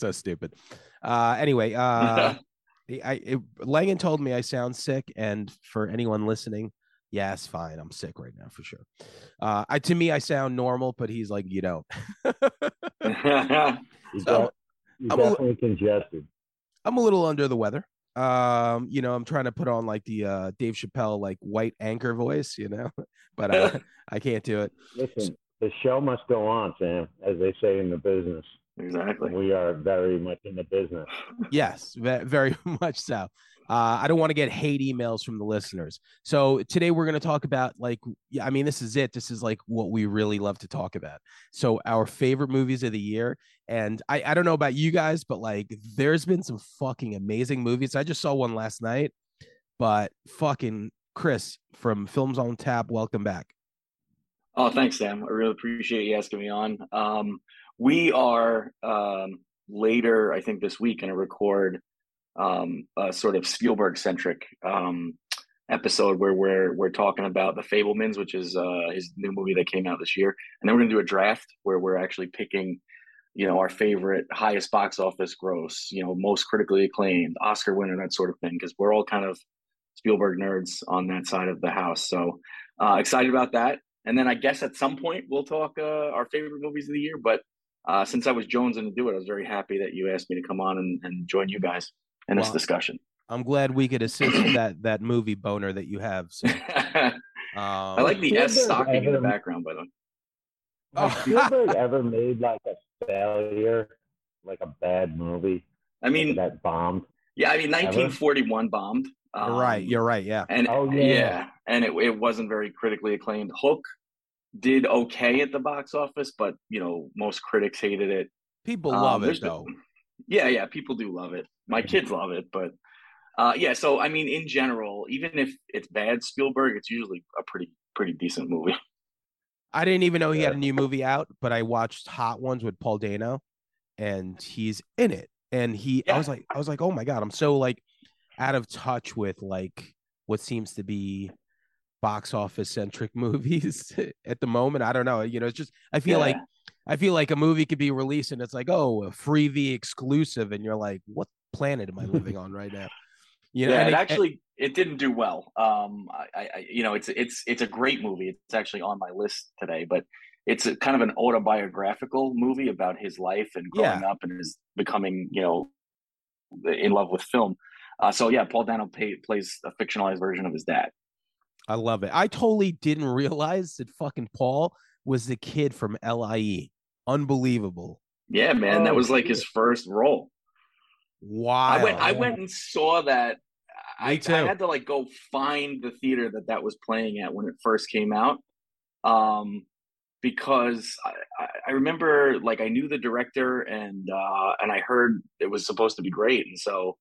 hello. so stupid. Uh, anyway, uh, I, it, Langan told me I sound sick, and for anyone listening, yes, fine, I'm sick right now for sure. Uh, I to me I sound normal, but he's like, you don't. He's, So, de- he's I'm a congested. I'm a little under the weather. Um, you know, I'm trying to put on like the uh Dave Chappelle like white anchor voice, you know, but uh, I can't do it. Listen, the show must go on, Sam, as they say in the business. Exactly. We are very much in the business. Yes, very much so. Uh, I don't want to get hate emails from the listeners. So today we're going to talk about like, I mean, this is it. This is like what we really love to talk about. So our favorite movies of the year, and I I don't know about you guys, but like, there's been some fucking amazing movies. I just saw one last night, but fucking Chris from Films on Tap, welcome back. Oh, thanks, Sam. I really appreciate you asking me on. Um, we are um, later, I think, this week going to record um, a sort of Spielberg centric um, episode where we're we're talking about The Fabelmans, which is uh, his new movie that came out this year, and then we're going to do a draft where we're actually picking, you know, our favorite highest box office gross, you know, most critically acclaimed, Oscar winner, that sort of thing, because we're all kind of Spielberg nerds on that side of the house. So uh, excited about that. And then I guess at some point we'll talk uh, our favorite movies of the year. But uh, since I was jonesing to do it, I was very happy that you asked me to come on and, and join you guys in this Well, discussion. I'm glad we could assist that that movie boner that you have. So, I um, like the S Spielberg stocking in the background, by the way. Oh. Has Spielberg ever made like a failure, like a bad movie I mean, that bombed? yeah, I mean, 1941 bombed. You're right. Um, You're right. Yeah. and Oh, yeah. yeah. and it, it wasn't very critically acclaimed. Hook did okay at the box office, but you know, most critics hated it. People Um, love it though. Yeah, yeah, people do love it. My kids love it, but uh, yeah. So I mean, in general, even if it's bad Spielberg, it's usually a pretty pretty decent movie. I didn't even know he had a new movie out, but I watched Hot Ones with Paul Dano, and he's in it. And he, I was like, I was like, oh my god, I'm so like out of touch with like what seems to be box office centric movies at the moment. I don't know. You know, it's just I feel like I feel like a movie could be released and it's like, oh, a Freevee exclusive, and you're like, what planet am I living on right now? You know, yeah, it it- actually it didn't do well. Um, I, I, you know, it's it's it's a great movie. It's actually on my list today, but it's a kind of an autobiographical movie about his life and growing up and his becoming, you know, in love with film. Uh, so yeah, Paul Dano pay, plays a fictionalized version of his dad. I love it. I totally didn't realize that fucking Paul was the kid from LIE. Unbelievable. Yeah, man, that Oh, was like his first role. Wow. I went I went and saw that. I, I too. had to like go find the theater that that was playing at when it first came out, um, because I, I, I remember like I knew the director and uh, and I heard it was supposed to be great, and so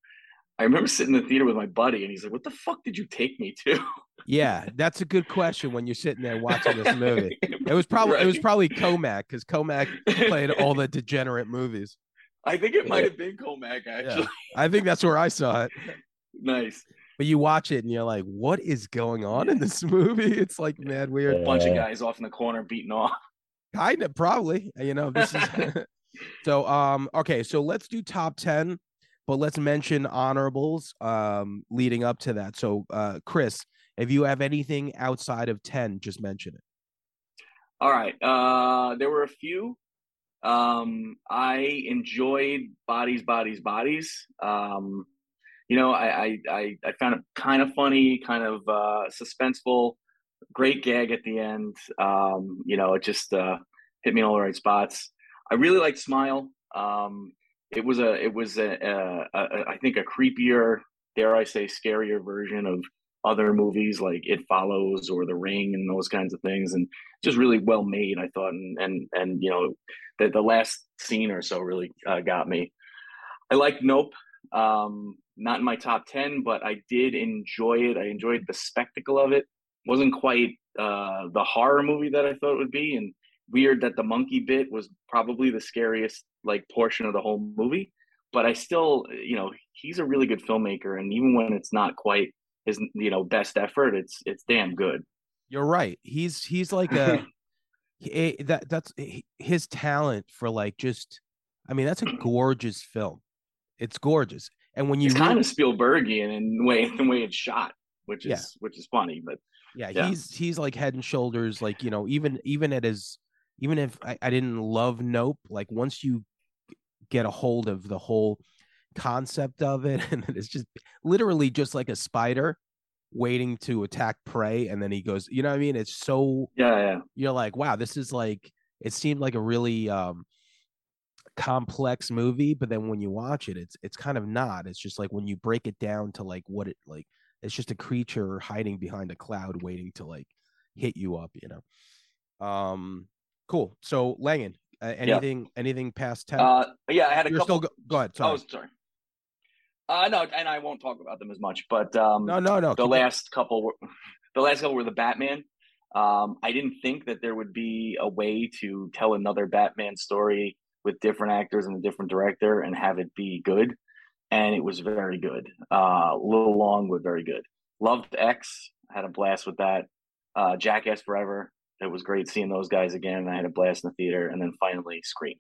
I remember sitting in the theater with my buddy, and he's like, "What the fuck did you take me to?" Yeah, that's a good question when you're sitting there watching this movie. It was probably it was probably Commack because Commack played all the degenerate movies. I think it might have been Commack actually. I think that's where I saw it. nice. But you watch it and you're like, what is going on in this movie? It's like mad weird. Yeah. Bunch of guys off in the corner beating off. Kind of probably. You know, this is so um okay, so let's do top 10, but let's mention honorables um leading up to that. So uh Chris, if you have anything outside of 10, just mention it. All right. Uh, there were a few. Um, I enjoyed Bodies, Bodies, Bodies. Um, you know, I, I, I, found it kind of funny, kind of uh, suspenseful. Great gag at the end. Um, you know, it just uh, hit me in all the right spots. I really liked Smile. Um, it was a, it was a, I think a creepier, dare I say, scarier version of other movies like It Follows or The Ring and those kinds of things, and just really well made. I thought, and and and you know, the the last scene or so really uh, got me. I like Nope. Um, not in my top ten, but I did enjoy it. I enjoyed the spectacle of it. wasn't quite uh, the horror movie that I thought it would be, and weird that the monkey bit was probably the scariest like portion of the whole movie. But I still, you know, he's a really good filmmaker, and even when it's not quite his, you know, best effort, it's it's damn good. You're right. He's he's like a he, eh, that that's his talent for like just I mean that's a gorgeous film. It's gorgeous. And when you it's kind of Spielbergian in the way the way it's shot, which is yeah. which is funny, but yeah, yeah, he's he's like head and shoulders like, you know, even even at his even if I, I didn't love Nope, like once you get a hold of the whole concept of it and it's just literally just like a spider waiting to attack prey and then he goes you know what i mean? It's so yeah yeah. you're like wow this is like it seemed like a really um complex movie but then when you watch it it's it's kind of not. It's just like when you break it down to like what it like it's just a creature hiding behind a cloud waiting to like hit you up you know? Um cool so langan uh, anything yeah. anything past 10 uh yeah i had a You're couple still go, go ahead sorry. oh sorry uh, no, and I won't talk about them as much. But um, no, no, no. The last going. couple, were, the last couple were the Batman. Um, I didn't think that there would be a way to tell another Batman story with different actors and a different director and have it be good, and it was very good. Uh, little long, but very good. Loved X. Had a blast with that. Uh, Jackass Forever. It was great seeing those guys again. I had a blast in the theater, and then finally Scream,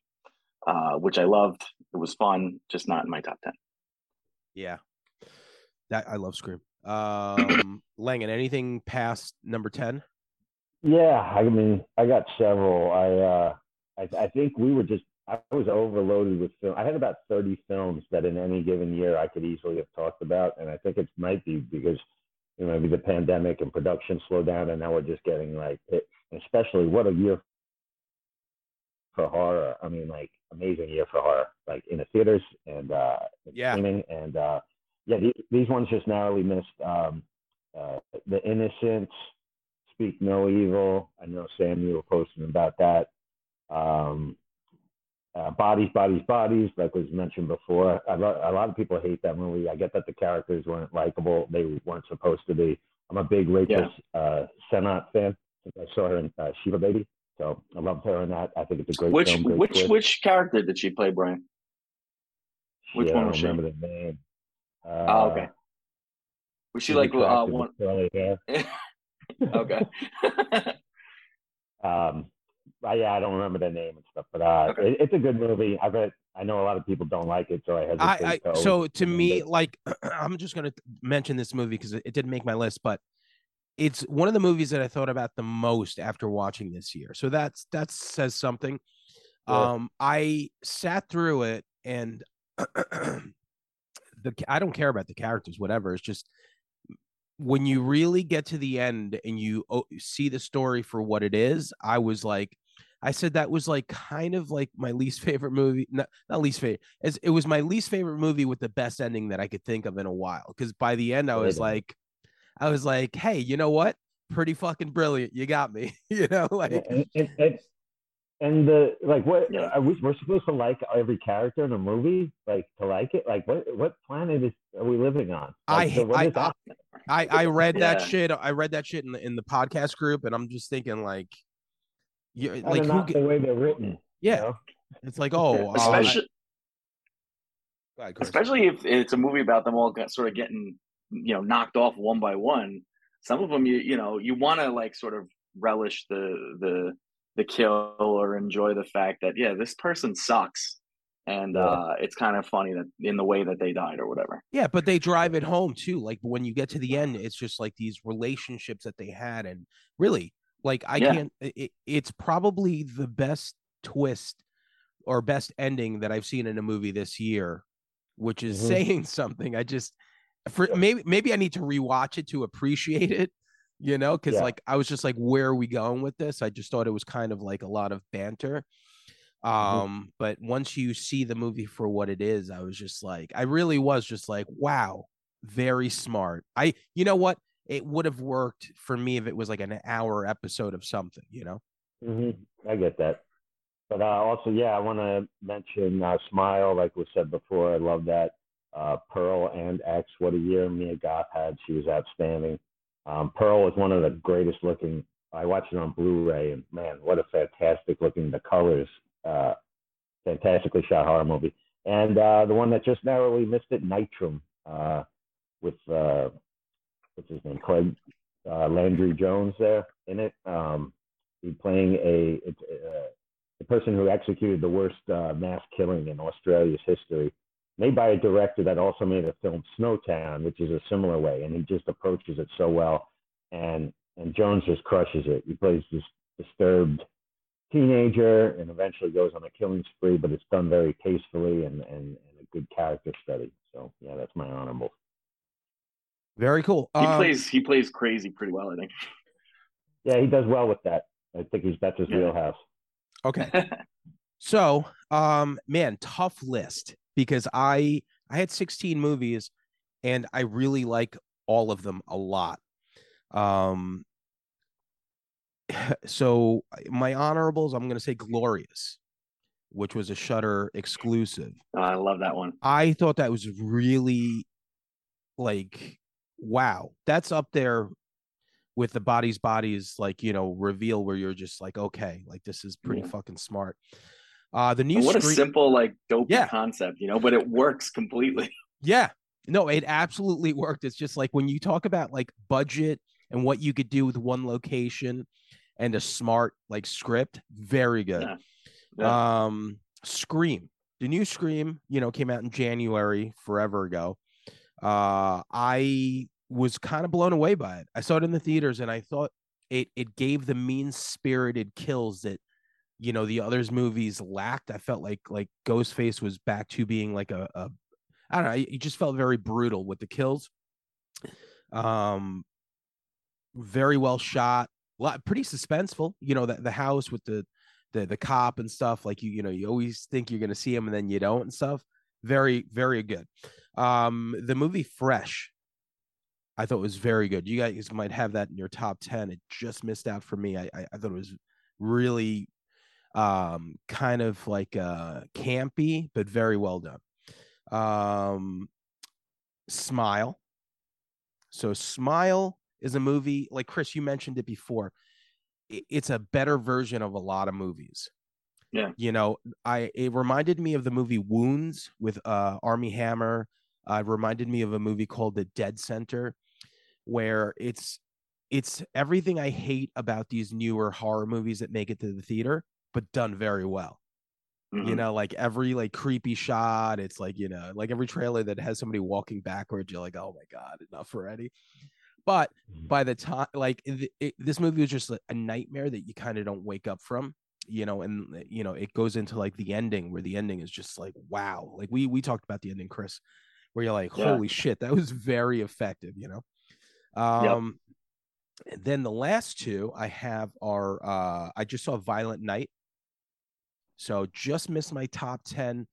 uh, which I loved. It was fun, just not in my top ten. Yeah. That I love Scream. Um Langan, anything past number 10? Yeah, I mean, I got several. I uh I, I think we were just I was overloaded with film. I had about 30 films that in any given year I could easily have talked about. And I think it might be because you know, maybe the pandemic and production slowed down and now we're just getting like it, especially what a year for horror. I mean, like amazing year for horror, like in the theaters and uh, yeah. streaming. And uh, yeah, these, these ones just narrowly missed. Um, uh, the Innocents, Speak No Evil. I know Sam, you were posting about that. Um, uh, bodies, bodies, bodies, like was mentioned before. A lot, a lot of people hate that movie. I get that the characters weren't likable; they weren't supposed to be. I'm a big Rachel yeah. uh, Sennott fan. I saw her in uh, Shiva Baby. So I loved her in that. I think it's a great which, film. Great which twist. which character did she play, Brian? Which yeah, one was I don't remember the name. Uh, oh, okay. Was she like uh, one? hair. okay. um, yeah, I don't remember the name and stuff, but uh, okay. it, it's a good movie. I bet I know a lot of people don't like it, so I hesitate. I, I to so to me, like I'm just gonna mention this movie because it, it didn't make my list, but it's one of the movies that I thought about the most after watching this year. So that's that says something. Yeah. Um, I sat through it and the I don't care about the characters, whatever. It's just when you really get to the end and you oh, see the story for what it is. I was like, I said that was like kind of like my least favorite movie. Not, not least favorite. As it was my least favorite movie with the best ending that I could think of in a while. Because by the end, I was like, I was like, hey, you know what? Pretty fucking brilliant. You got me. you know, like and, and, and, and the like what are we we're supposed to like every character in a movie like to like it like what what planet is are we living on like, I, so I, I, I, I read that shit i read that shit in the in the podcast group and i'm just thinking like you like who, not the way they're written yeah you know? it's like oh especially uh, ahead, especially if it's a movie about them all sort of getting you know knocked off one by one some of them you you know you want to like sort of relish the the the kill or enjoy the fact that yeah this person sucks and yeah. uh it's kind of funny that in the way that they died or whatever yeah but they drive it home too like when you get to the end it's just like these relationships that they had and really like i yeah. can't it, it's probably the best twist or best ending that i've seen in a movie this year which is mm-hmm. saying something i just for maybe maybe I need to rewatch it to appreciate it, you know, because yeah. like I was just like, where are we going with this? I just thought it was kind of like a lot of banter. Mm-hmm. Um, mm-hmm. but once you see the movie for what it is, I was just like, I really was just like, wow, very smart. I, you know what? It would have worked for me if it was like an hour episode of something, you know? Mm-hmm. I get that. But uh, also, yeah, I want to mention uh, Smile, like we said before. I love that uh, Pearl and X. What a year Mia Goth had. She was outstanding. Um, Pearl was one of the greatest looking. I watched it on Blu-ray, and man, what a fantastic looking the colors. Uh, fantastically shot horror movie. And uh, the one that just narrowly missed it, Nitram, uh, with uh, what's his name, Craig uh, Landry Jones there in it. Um, He's playing a, a, a person who executed the worst uh, mass killing in Australia's history, made by a director that also made a film Snowtown, which is a similar way, and he just approaches it so well. And and Jones just crushes it. He plays this disturbed teenager and eventually goes on a killing spree, but it's done very tastefully and, and, and a good character study. So yeah, that's my honorable. Very cool. He Um, plays he plays crazy pretty well, I think. Yeah, he does well with that. I think he's that's his Yeah. wheelhouse. Okay. So, um, man, tough list because I I had 16 movies and I really like all of them a lot. Um so my honorables, I'm gonna say Glorious, which was a Shutter exclusive. Oh, I love that one. I thought that was really like wow, that's up there with the bodies bodies like you know reveal where you're just like okay like this is pretty Yeah. fucking smart uh the new what a simple, like dope Yeah. concept, you know, but it works completely. yeah no it absolutely worked it's just like when you talk about like budget and what you could do with one location and a smart like script very good Yeah. Yeah. um scream the new scream you know came out in january forever ago uh i was kind of blown away by it i saw it in the theaters and i thought it it gave the mean spirited kills that you know the others movies lacked i felt like like ghostface was back to being like a, a i don't know it just felt very brutal with the kills. Um very well shot lot pretty suspenseful you know the, the house with the the the cop and stuff like you you know you always think you're to see him and then you don't and stuff. Very very good. Um the movie fresh i thought was very good. You guys might have that in your top 10 it just missed out for me. I i, I thought it was really um kind of like uh campy but very well done. Um smile. So smile is a movie like chris you mentioned it before it's a better version of a lot of movies. Yeah. you know i it reminded me of the movie wounds with uh armie hammer. Uh, it reminded me of a movie called the dead center where it's it's everything i hate about these newer horror movies that make it to the theater but done very well. You Mhm. know like every like creepy shot it's like you know like every trailer that has somebody walking backwards you're like oh my god enough already. But by the time like it, it, this movie was just a, nightmare that you kind of don't wake up from you know and uh, you know it goes into like the ending where the ending is just like wow. Like we we talked about the ending chris where you're like Yeah. holy shit that was very effective you know? Um and then the last two i have are uh i just saw violent night so just missed my top 10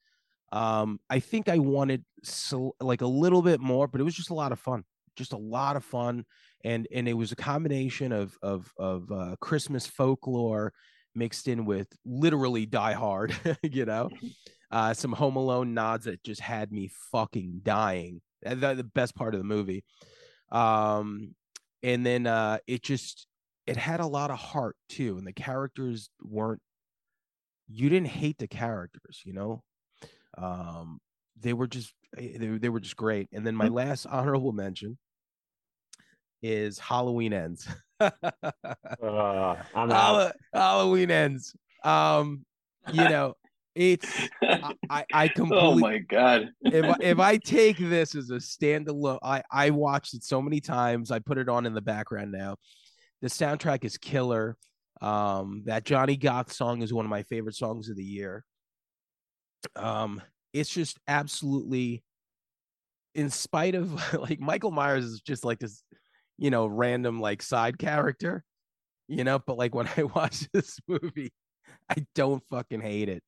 um i think i wanted so like a little bit more but it was just a lot of fun just a lot of fun and and it was a combination of of of uh, christmas folklore mixed in with literally die hard you know? Uh some home alone nods that just had me fucking dying the, the best part of the movie. Um and then uh it just it had a lot of heart too and the characters weren't you didn't hate the characters you know um they were just eh, they, they were just great and then my last honorable mention is halloween ends Uh. Hall- halloween ends um you know it's I, I I oh my god. if I, if I take this as a standalone, I I watched it so many times. I put it on in the background now. The soundtrack is killer. Um, that Johnny Goth song is one of my favorite songs of the year. Um, it's just absolutely, in spite of like Michael Myers is just like this, you know, random like side character, you know. But like when I watch this movie, I don't fucking hate it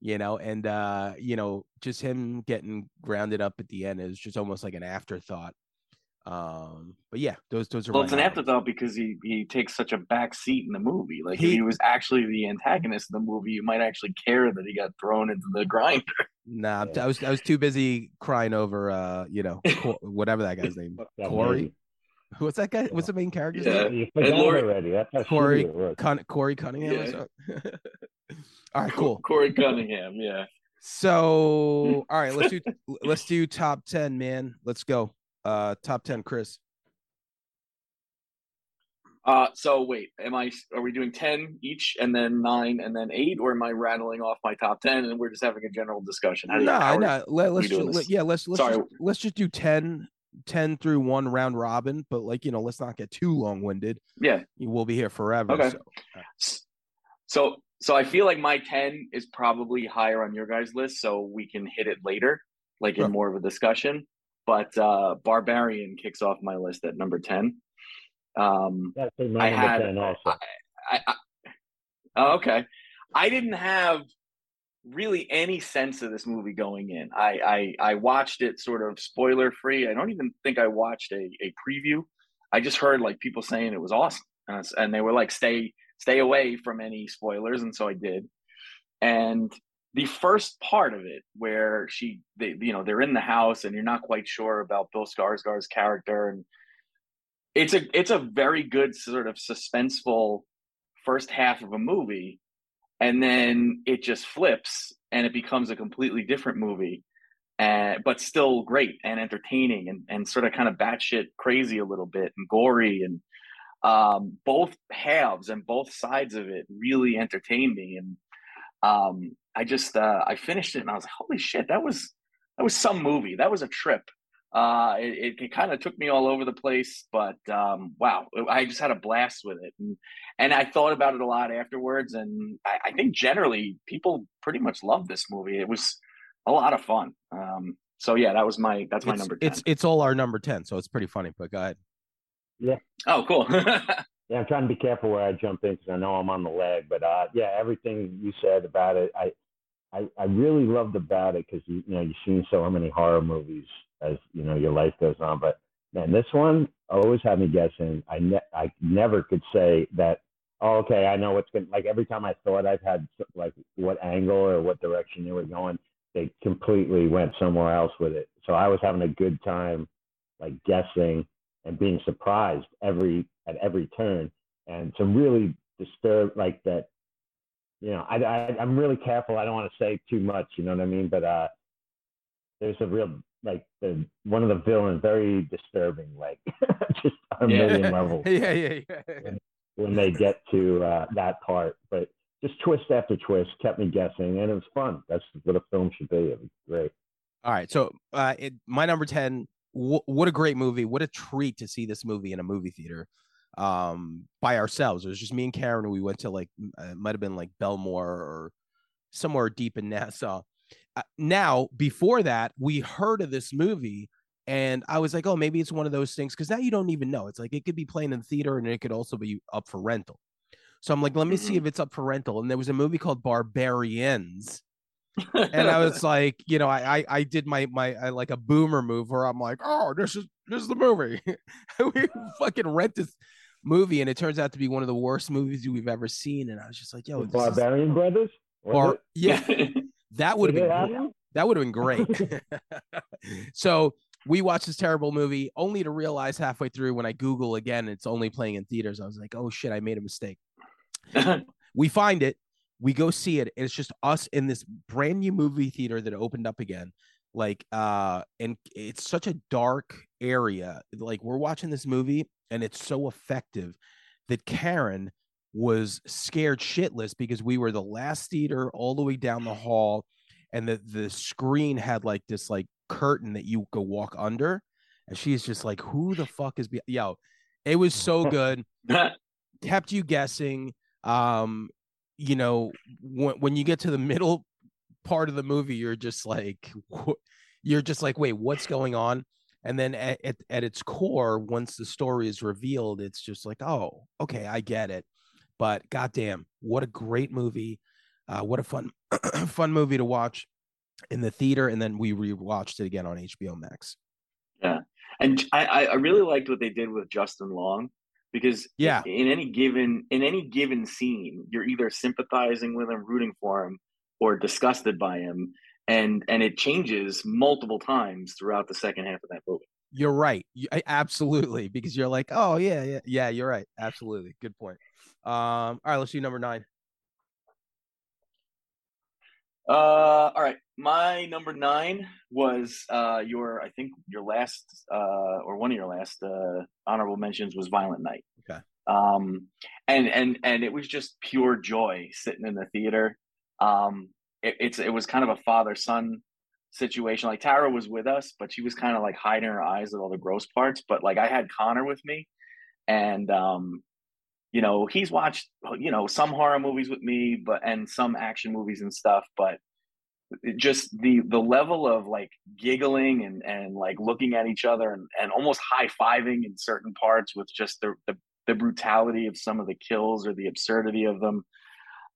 you know and uh you know just him getting grounded up at the end is just almost like an afterthought um but yeah those those are Well, it's an honorables. afterthought because he he takes such a back seat in the movie. Like if He- he was actually the antagonist in the movie, you might actually care that he got thrown into the grinder. nah Yeah. i was i was too busy crying over uh you know whatever that guy's name that Corey? movie. what's that guy what's the main character's Yeah. name You forgot Lori- already. That's Corey- shitty it corey cunningham Yeah. all right cool Corey Cunningham, yeah. so all right let's do let's do top 10 man let's go uh top 10 chris Uh, so wait, am I? Are we doing ten each, and then nine, and then eight, or am I rattling off my top ten, and we're just having a general discussion? No, no. Let, us just, let, yeah, let's let's Sorry. just, let's just do 10, 10 through one round robin. But like you know, let's not get too long winded. Yeah. We'll be here forever. Okay. So. So so I feel like my ten is probably higher on your guys' list, so we can hit it later, like in more of a discussion. But uh Barbarian kicks off my list at number ten. Um, That's my I number had- 10 also. I, I oh, okay. I didn't have really any sense of this movie going in. I I, I watched it sort of spoiler free. I don't even think I watched a, a preview. I just heard like people saying it was awesome, and, I and they were like, "Stay stay away from any spoilers," and so I did. And the first part of it, where she, they, you know, they're in the house, and you're not quite sure about Bill Skarsgård's character, and it's a it's a very good sort of suspenseful first half of a movie and then it just flips and it becomes a completely different movie uh, but still great and entertaining and, and sort of kind of batshit crazy a little bit and gory and um, both halves and both sides of it really entertained me and um, I just uh, I finished it and I was like holy shit that was that was some movie that was a trip uh, it, it, kind of took me all over the place, but um, wow, I just had a blast with it, and and I thought about it a lot afterwards, and I, I think generally people pretty much love this movie. It was a lot of fun. Um, so yeah, that was my that's my it's, number ten. It's it's all our number ten, so it's pretty funny. But go ahead. Yeah. Oh, cool. Yeah, I'm trying to be careful where I jump in because I know I'm on the leg. But uh, yeah, everything you said about it, I I, I really loved about it because you, you know you've seen so many horror movies as you know your life goes on. But man, this one always had me guessing. I ne- I never could say that. Oh, okay, I know what's going. Like every time I thought I've had like what angle or what direction they were going, they completely went somewhere else with it. So I was having a good time, like guessing and being surprised every at every turn, and some really disturbed like that you know, I, I I'm really careful. I don't want to say too much. You know what I mean? But uh, there's a real like the one of the villains very disturbing, like just a Yeah. million levels yeah, yeah, yeah. when they get to uh, that part. But just twist after twist kept me guessing, and it was fun. That's what a film should be. It was great. All right, so uh, it, my number ten. Wh- what a great movie! What a treat to see this movie in a movie theater, um, by ourselves. It was just me and Karen. We went to like uh, it might have been like Bellmore or somewhere deep in Nassau. Uh, now, before that, we heard of this movie, and I was like, oh, maybe it's one of those things because now you don't even know. It's like it could be playing in theater, and it could also be up for rental. So I'm like, let me see Mhm. if it's up for rental. And there was a movie called Barbarians and I was like, you know, I I, I did my my I, like a boomer move where I'm like, oh, this is this is the movie. we fucking rent this movie, and it turns out to be one of the worst movies we've ever seen. And I was just like, yo, The this is- Barbarian Brothers. Was Bar- yeah, that would have been great. that would have been great. so we watched this terrible movie, only to realize halfway through when I Google again, it's only playing in theaters. I was like, oh shit, I made a mistake. we find it we go see it and it's just us in this brand new movie theater that opened up again like uh and it's such a dark area like we're watching this movie and it's so effective that karen was scared shitless because we were the last theater all the way down the hall and the the screen had like this like curtain that you could walk under and she's just like who the fuck is be-? yo it was so good kept you guessing um you know when, when you get to the middle part of the movie you're just like you're just like wait what's going on and then at, at, at its core once the story is revealed it's just like oh okay i get it but goddamn what a great movie uh, what a fun fun movie to watch in the theater and then we rewatched it again on hbo max Yeah. and I, I I really liked what they did with Justin Long because Yeah. in any given in any given scene, you're either sympathizing with him, rooting for him, or disgusted by him, and and it changes multiple times throughout the second half of that movie. You're right. You, I- absolutely, because you're like, oh yeah, yeah, yeah. You're right. Absolutely, good point. Um, all right, let's do number nine. Uh, all right. My number nine was uh your I think your last uh or one of your last uh honorable mentions was Violent Night. Okay. Um, and and and it was just pure joy sitting in the theater. Um, it, it's it was kind of a father son situation. Like Tara was with us, but she was kind of like hiding her eyes at all the gross parts. But like I had Connor with me, and um, you know he's watched you know some horror movies with me, but and some action movies and stuff. But just the the level of like giggling and and like looking at each other and, and almost high fiving in certain parts with just the, the the brutality of some of the kills or the absurdity of them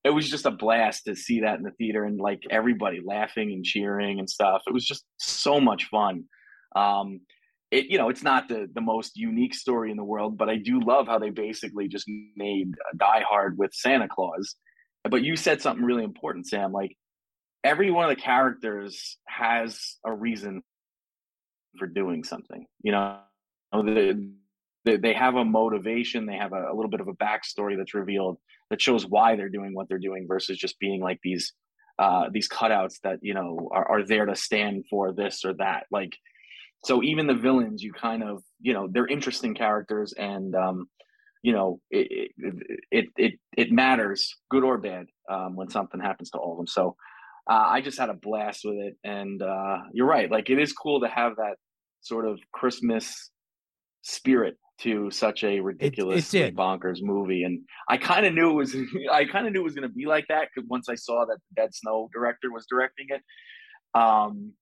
it was just a blast to see that in the theater and like everybody laughing and cheering and stuff. It was just so much fun. Um, it you know it's not the the most unique story in the world, but I do love how they basically just made Die Hard with Santa Claus. But you said something really important, Sam. Like every one of the characters has a reason for doing something. You know, they, they have a motivation. They have a, a little bit of a backstory that's revealed that shows why they're doing what they're doing versus just being like these uh, these cutouts that you know are, are there to stand for this or that. Like, so even the villains, you kind of you know they're interesting characters, and um, you know it it it it matters, good or bad, um, when something happens to all of them. So. Uh, I just had a blast with it, and uh, you're right. Like it is cool to have that sort of Christmas spirit to such a ridiculous it, bonkers movie. And i kind of knew it was i kind of knew it was going to be like that because once i saw that dead snow director was directing it. Um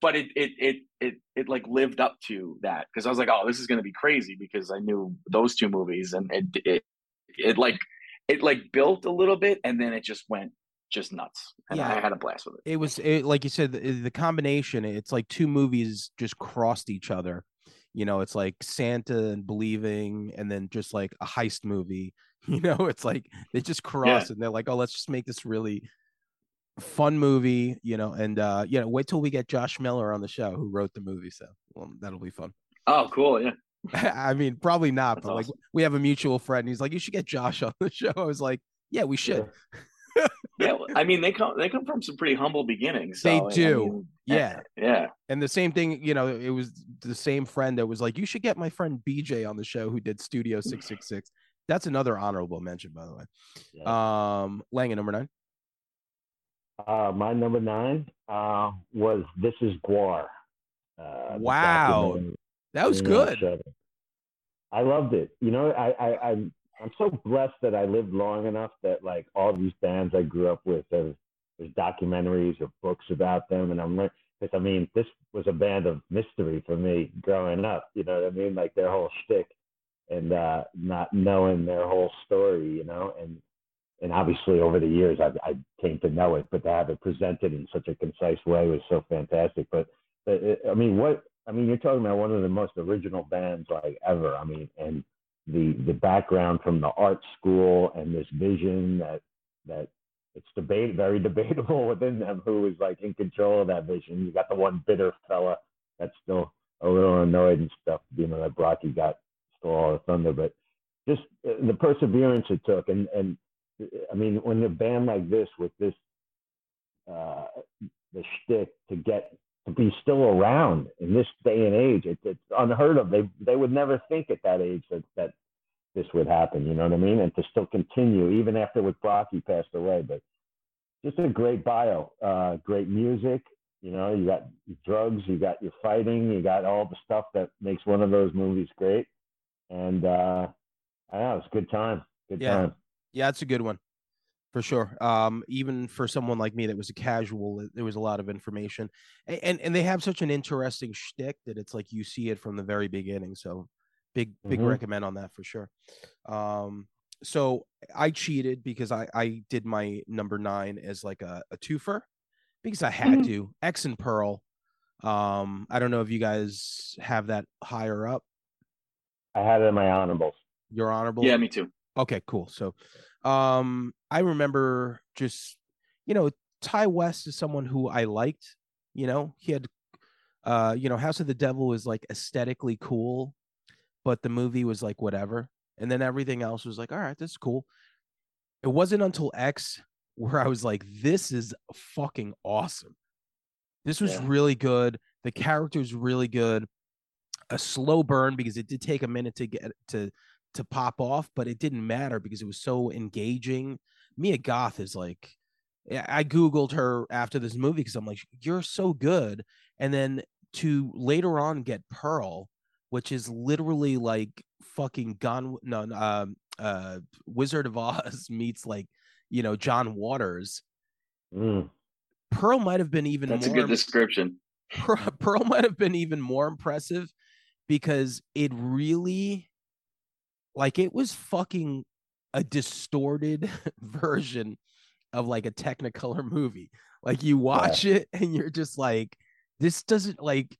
but it it it it, it like lived up to that because i was like oh this is going to be crazy because i knew those two movies and it it it like it like built a little bit and then it just went just nuts. And yeah, i had a blast with it. It was it, like you said the, the combination it's like two movies just crossed each other you know it's like santa and believing and then just like a heist movie you know it's like they just cross yeah. and they're like oh let's just make this really fun movie you know and uh you know wait till we get josh miller on the show who wrote the movie so well, that'll be fun. Oh cool yeah. I mean probably not That's but awesome. like we have a mutual friend and he's like you should get josh on the show. I was like yeah we should yeah yeah, I mean they come they come from some pretty humble beginnings. So, they do. I mean, yeah. Yeah. And the same thing, you know, it was the same friend that was like, you should get my friend BJ on the show who did Studio 666. That's another honorable mention, by the way. Yeah. Um Langan, number nine. Uh my number nine uh was This is GWAR. Uh, wow. That was good. I loved it. You know, I, I I'm I'm so blessed that I lived long enough that like all these bands I grew up with, there's, there's documentaries or books about them, and I'm like, because I mean, this was a band of mystery for me growing up. You know what I mean? Like their whole shtick, and uh, not knowing their whole story. You know, and and obviously over the years I, I came to know it, but to have it presented in such a concise way was so fantastic. But, it, I mean, what I mean, you're talking about one of the most original bands like ever. I mean, and the the background from the art school and this vision that that it's debate very debatable within them who is like in control of that vision. You got the one bitter fella that's still a little annoyed and stuff, you know, that Brockie got stole all the thunder, but just uh, the perseverance it took and and I mean when a band like this with this uh the shtick to get to be still around in this day and age. It, it's unheard of. They they would never think at that age that that this would happen. You know what I mean? And to still continue even after with Brockie passed away. But just a great bio, uh, great music. You know, you got drugs, you got your fighting, you got all the stuff that makes one of those movies great. And uh, I know it's a good time. Good yeah. time. Yeah, it's a good one for sure. Um, even for someone like me that was a casual, there was a lot of information, and and, and they have such an interesting shtick that it's like you see it from the very beginning. So, big big mm-hmm. recommend on that for sure. Um, so I cheated because I I did my number nine as like a, a twofer because I had mm-hmm. to X and Pearl. Um, I don't know if you guys have that higher up. I had it in my honorables. Your honorable? Yeah, me too. Okay, cool. So um, I remember just, you know, Ti West is someone who I liked. You know, he had, uh, you know, House of the Devil was like aesthetically cool, but the movie was like whatever. And then everything else was like, all right, this is cool. It wasn't until X where I was like, this is fucking awesome. This was yeah. really good. The character's really good. A slow burn because it did take a minute to get to to pop off, but it didn't matter because it was so engaging. Mia Goth is like, I googled her after this movie because I'm like, you're so good, and then to later on get Pearl, which is literally like fucking Gone, no, um, uh, Wizard of Oz meets like you know John Waters. Mm. Pearl might have been even That's more a good description. Pearl, Pearl might have been even more impressive because it really like it was fucking a distorted version of like a technicolor movie. Like you watch it and you're just like this doesn't like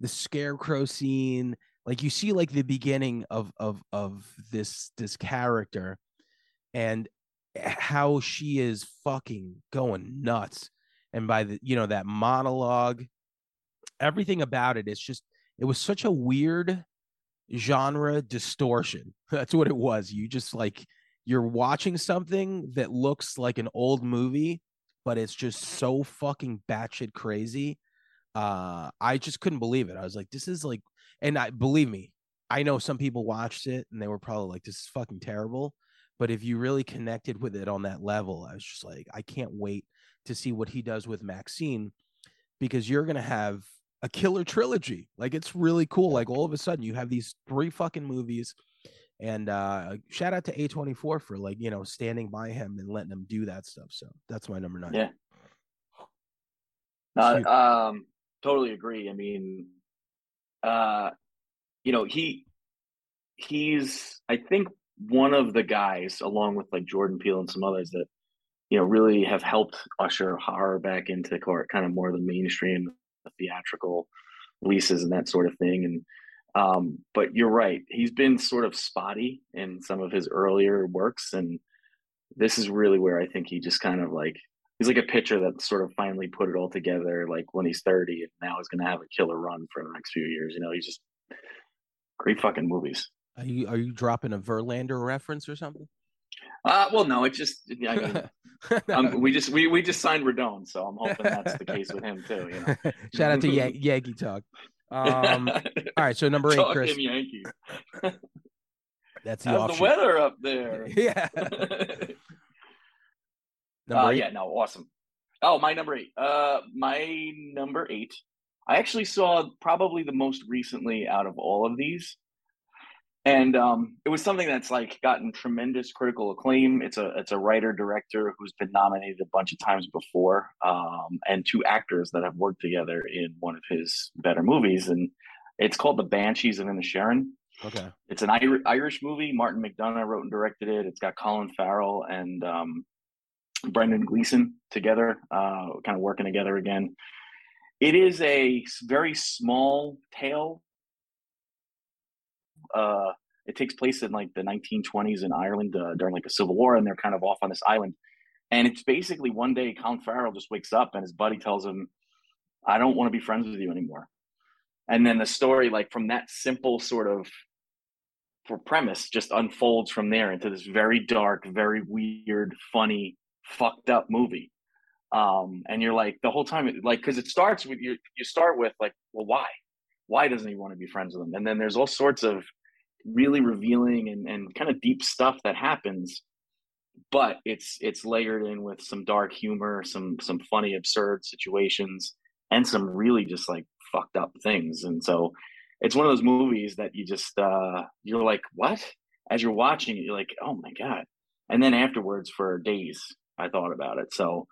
the scarecrow scene like you see like the beginning of of of this this character and how she is fucking going nuts. And by the you know that monologue everything about it it is just it was such a weird genre distortion. That's what it was. You just like you're watching something that looks like an old movie but it's just so fucking batshit crazy. Uh i just couldn't believe it. I was like this is like and i believe me i know some people watched it and they were probably like this is fucking terrible. But if you really connected with it on that level i was just like i can't wait to see what he does with maxine because you're gonna have a killer trilogy like it's really cool like all of a sudden you have these three fucking movies and uh shout out to a24 for like you know standing by him and letting him do that stuff so that's my number nine Yeah. No, um, totally agree. I mean, uh, you know, he he's I think one of the guys, along with like Jordan Peele and some others, that you know really have helped usher horror back into the court, kind of more of the mainstream, the theatrical leases and that sort of thing. And um, but you're right, he's been sort of spotty in some of his earlier works, and this is really where I think he just kind of like he's like a pitcher that sort of finally put it all together like when he's 30 and now he's going to have a killer run for the next few years. You know he's just great fucking movies. Are you are you dropping a verlander reference or something uh well no it just i mean um, we just we, we just signed Rodon, so i'm hoping that's the case with him too you know shout out to Yan- yankee talk um all right so number eight Talking chris Yankees. that's the How's the weather up there yeah number uh, eight yeah, no, awesome. Oh, my number eight. Uh, my number eight. I actually saw probably the most recently out of all of these, and um, it was something that's like gotten tremendous critical acclaim. It's a it's a writer director who's been nominated a bunch of times before, um, and two actors that have worked together in one of his better movies, and it's called The Banshees of Inisherin. okay It's an Ir- Irish movie. Martin McDonagh wrote and directed it. It's got Colin Farrell and um, Brendan Gleeson together, uh, kind of working together again. It is a very small tale. Uh, it takes place in like the 1920s in Ireland uh, during like a civil war, and they're kind of off on this island. And it's basically one day Colin Farrell just wakes up and his buddy tells him, "I don't want to be friends with you anymore." And then the story, like from that simple sort of for premise, just unfolds from there into this very dark, very weird, funny, fucked up movie. Um, and you're like the whole time, like, because it starts with you. You start with like, well, why? Why doesn't he want to be friends with him? And then there's all sorts of really revealing and, and kind of deep stuff that happens but it's it's layered in with some dark humor some some funny absurd situations and some really just like fucked up things. And so it's one of those movies that you just uh you're like what? As you're watching it you're like oh my god. And then afterwards for days i thought about it. So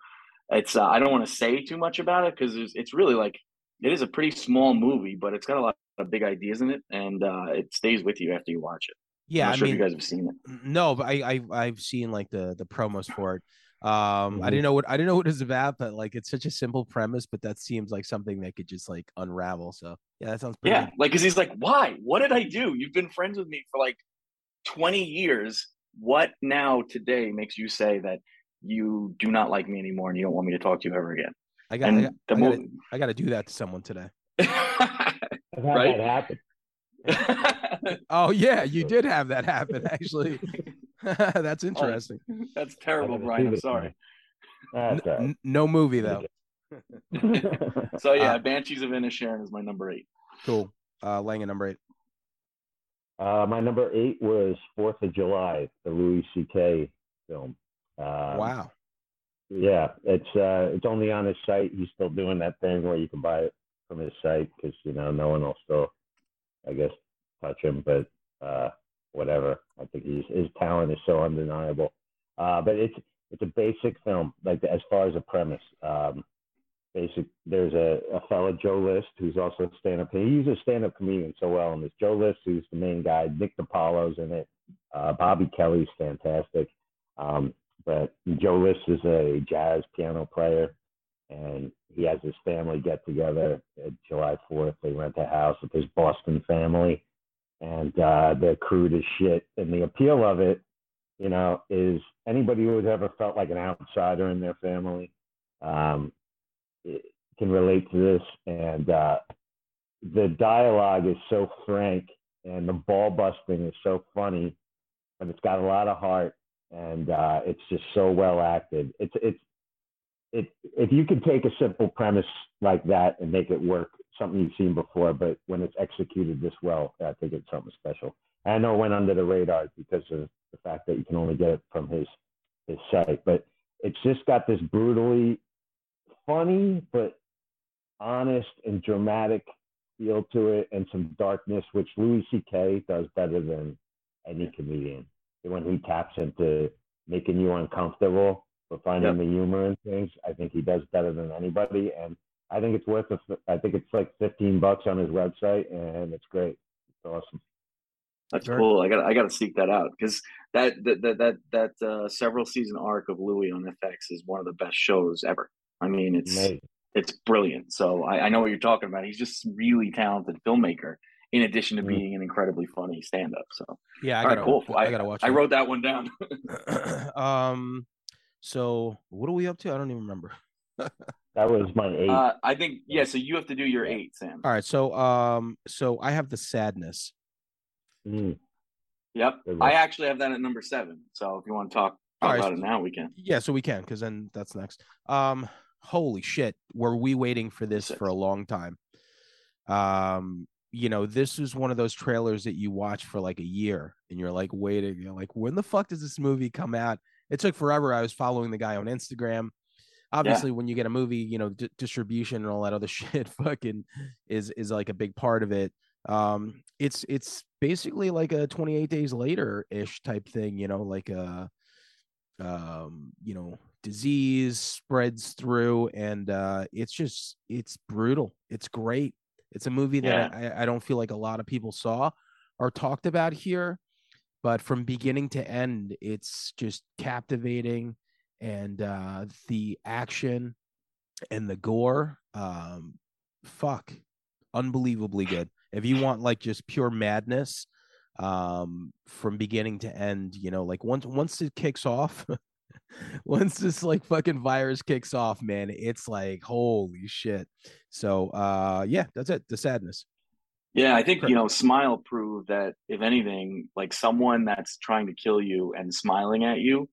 it's uh, i don't want to say too much about it because it's, it's really like it is a pretty small movie but it's got a lot of big ideas in it and uh it stays with you after you watch it yeah i'm i sure mean if you guys have seen it no but I, I i've seen like the the promos for it um i Mhm. didn't know what i didn't know what it was about but like it's such a simple premise but that seems like something that could just like unravel so yeah that sounds pretty Yeah, good. like because he's like, why? What did I do? You've been friends with me for like twenty years. What now today makes you say that you do not like me anymore and you don't want me to talk to you ever again? i got, I, got the I gotta- movie, I gotta do that to someone today I've had Right? that happen. oh yeah you did have that happen actually that's interesting that's terrible, gotta Brian. I'm sorry. That's all right. N- no movie though So yeah, Uh, Banshees of Inisherin is my number eight. cool uh Langan number eight Uh, my number eight was Fourth of July, the Louis C.K. film. Um, wow. Yeah, it's uh, it's only on his site. He's still doing that thing where you can buy it from his site because you know no one will still, I guess, touch him. But uh, whatever. I think he's his talent is so undeniable. Uh, but it's it's a basic film, like as far as a premise. Um, basic. There's a, a fellow Joe List who's also a stand-up. He's a stand-up comedian so well, and there's Joe List who's the main guy. Nick DiPaolo's in it. Uh, Bobby Kelly's fantastic. Um, but Joe List is a jazz piano player, and he has his family get together July 4th. They rent a house with his Boston family, and uh, they're crude as shit. And the appeal of it, you know, is anybody who has ever felt like an outsider in their family um, can relate to this. And uh, the dialogue is so frank, and the ball busting is so funny, but it's got a lot of heart and uh, it's just so well acted. It's it's it if you could take a simple premise like that and make it work, something you've seen before, but when it's executed this well, I think it's something special. I know it went under the radar because of the fact that you can only get it from his his site, but it's just got this brutally funny but honest and dramatic feel to it and some darkness, which Louis C.K. does better than any comedian when he taps into making you uncomfortable for finding yep. the humor in things. I think he does better than anybody, and I think it's worth. A, I think it's like fifteen bucks on his website, and it's great. It's awesome. That's sure. cool. I got I got to seek that out because that that that that, that uh, several season arc of Louie on FX is one of the best shows ever. I mean, it's Amazing. it's brilliant. So I, I know what you're talking about. He's just really talented filmmaker, in addition to mm-hmm. being an incredibly funny stand up. So yeah, I gotta, right, cool. I, I, gotta watch. I wrote that one down. um, so what are we up to? I don't even remember. that was my eight. Uh, I think yeah. So you have to do your eight, Sam. All right. So um, so I have the sadness. Mm. Yep, I actually have that at number seven. So if you want to talk about right. it now, we can. Yeah, so we can because then that's next. Um, holy shit, were we waiting for this Six. for a long time? Um, you know, this is one of those trailers that you watch for like a year and you're like waiting, you're like, when the fuck does this movie come out? It took forever. I was following the guy on Instagram. Obviously, yeah. when you get a movie, you know, d- distribution and all that other shit fucking is is like a big part of it. Um, it's it's basically like a 28 days later ish type thing, you know, like a um, you know, disease spreads through and uh it's just it's brutal. It's great it's a movie that yeah. I, I don't feel like a lot of people saw or talked about here, but from beginning to end, it's just captivating and uh, the action and the gore, um, fuck, unbelievably good. If you want like just pure madness, um, from beginning to end, you know, like once once it kicks off, once this like fucking virus kicks off, man, it's like holy shit. So uh yeah, that's it. The sadness. Yeah, I think you know, smile proved that if anything, like someone that's trying to kill you and smiling at you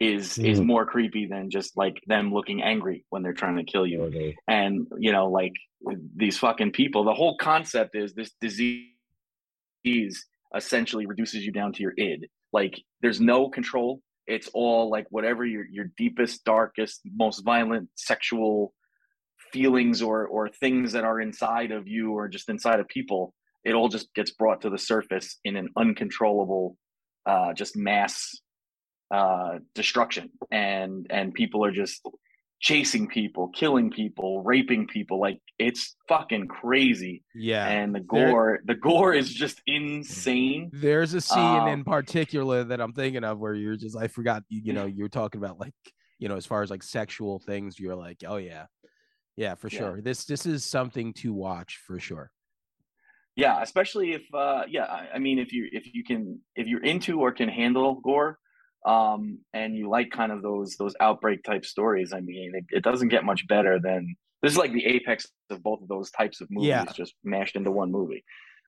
is mm. is more creepy than just like them looking angry when they're trying to kill you. Okay. And you know, like these fucking people, the whole concept is this disease essentially reduces you down to your id. Like there's no control it's all like whatever your your deepest darkest most violent sexual feelings or or things that are inside of you or just inside of people it all just gets brought to the surface in an uncontrollable uh just mass uh destruction and and people are just chasing people, killing people, raping people. Like it's fucking crazy. Yeah. And the gore, there, the gore is just insane. There's a scene um, in particular that I'm thinking of where you're just I forgot you, you know, you're talking about like, you know, as far as like sexual things, you're like, oh yeah. Yeah, for sure. Yeah. This this is something to watch for sure. Yeah, especially if uh yeah, I, I mean if you if you can if you're into or can handle gore, um, and you like kind of those those outbreak type stories, I mean, it, it, doesn't get much better than this is like the apex of both of those types of movies, yeah. just mashed into one movie.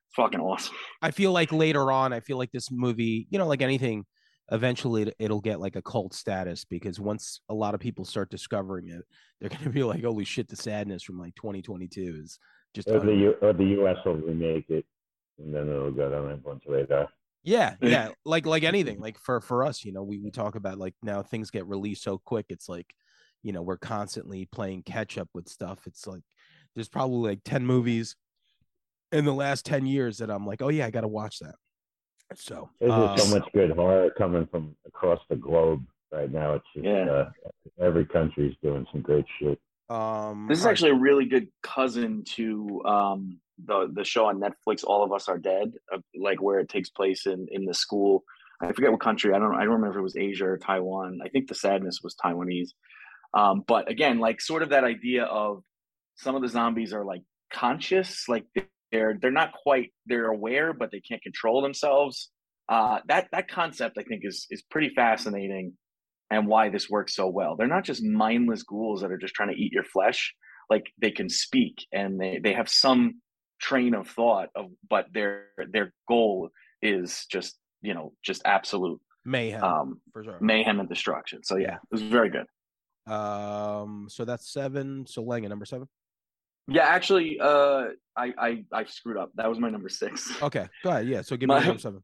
It's fucking awesome. I feel like later on, I feel like this movie, you know, like anything, eventually it'll get like a cult status because once a lot of people start discovering it, they're gonna be like, "Holy shit!" The sadness from like 2022 is just or the U- or the U.S. will remake it. and then it'll go down everyone's radar. Yeah, yeah, like like anything, like for for us, you know, we we talk about like now things get released so quick. It's like, you know, we're constantly playing catch up with stuff. It's like there's probably like ten movies in the last ten years that I'm like, oh yeah, I got to watch that. So There's um, just so much good horror coming from across the globe right now. It's just Yeah. uh, every country's doing some great shit. um, This is actually a really good cousin to um, the the show on Netflix, All of Us Are Dead, uh, like where it takes place in in the school. I forget what country. I don't. I don't remember if it was Asia or Taiwan. I think the sadness was Taiwanese. Um, but again, like sort of that idea of some of the zombies are like conscious, like they're they're not quite they're aware, but they can't control themselves. Uh, that that concept I think is is pretty fascinating, and why this works so well. They're not just mindless ghouls that are just trying to eat your flesh. Like they can speak and they they have some train of thought of, but their their goal is just you know just absolute mayhem um, for sure. mayhem and destruction. So yeah, it was very good. Um, so that's seven. So Lenga, number seven. Yeah, actually, uh, I, I I screwed up. That was my number six. Okay, go ahead. Yeah, so give me My- your number seven.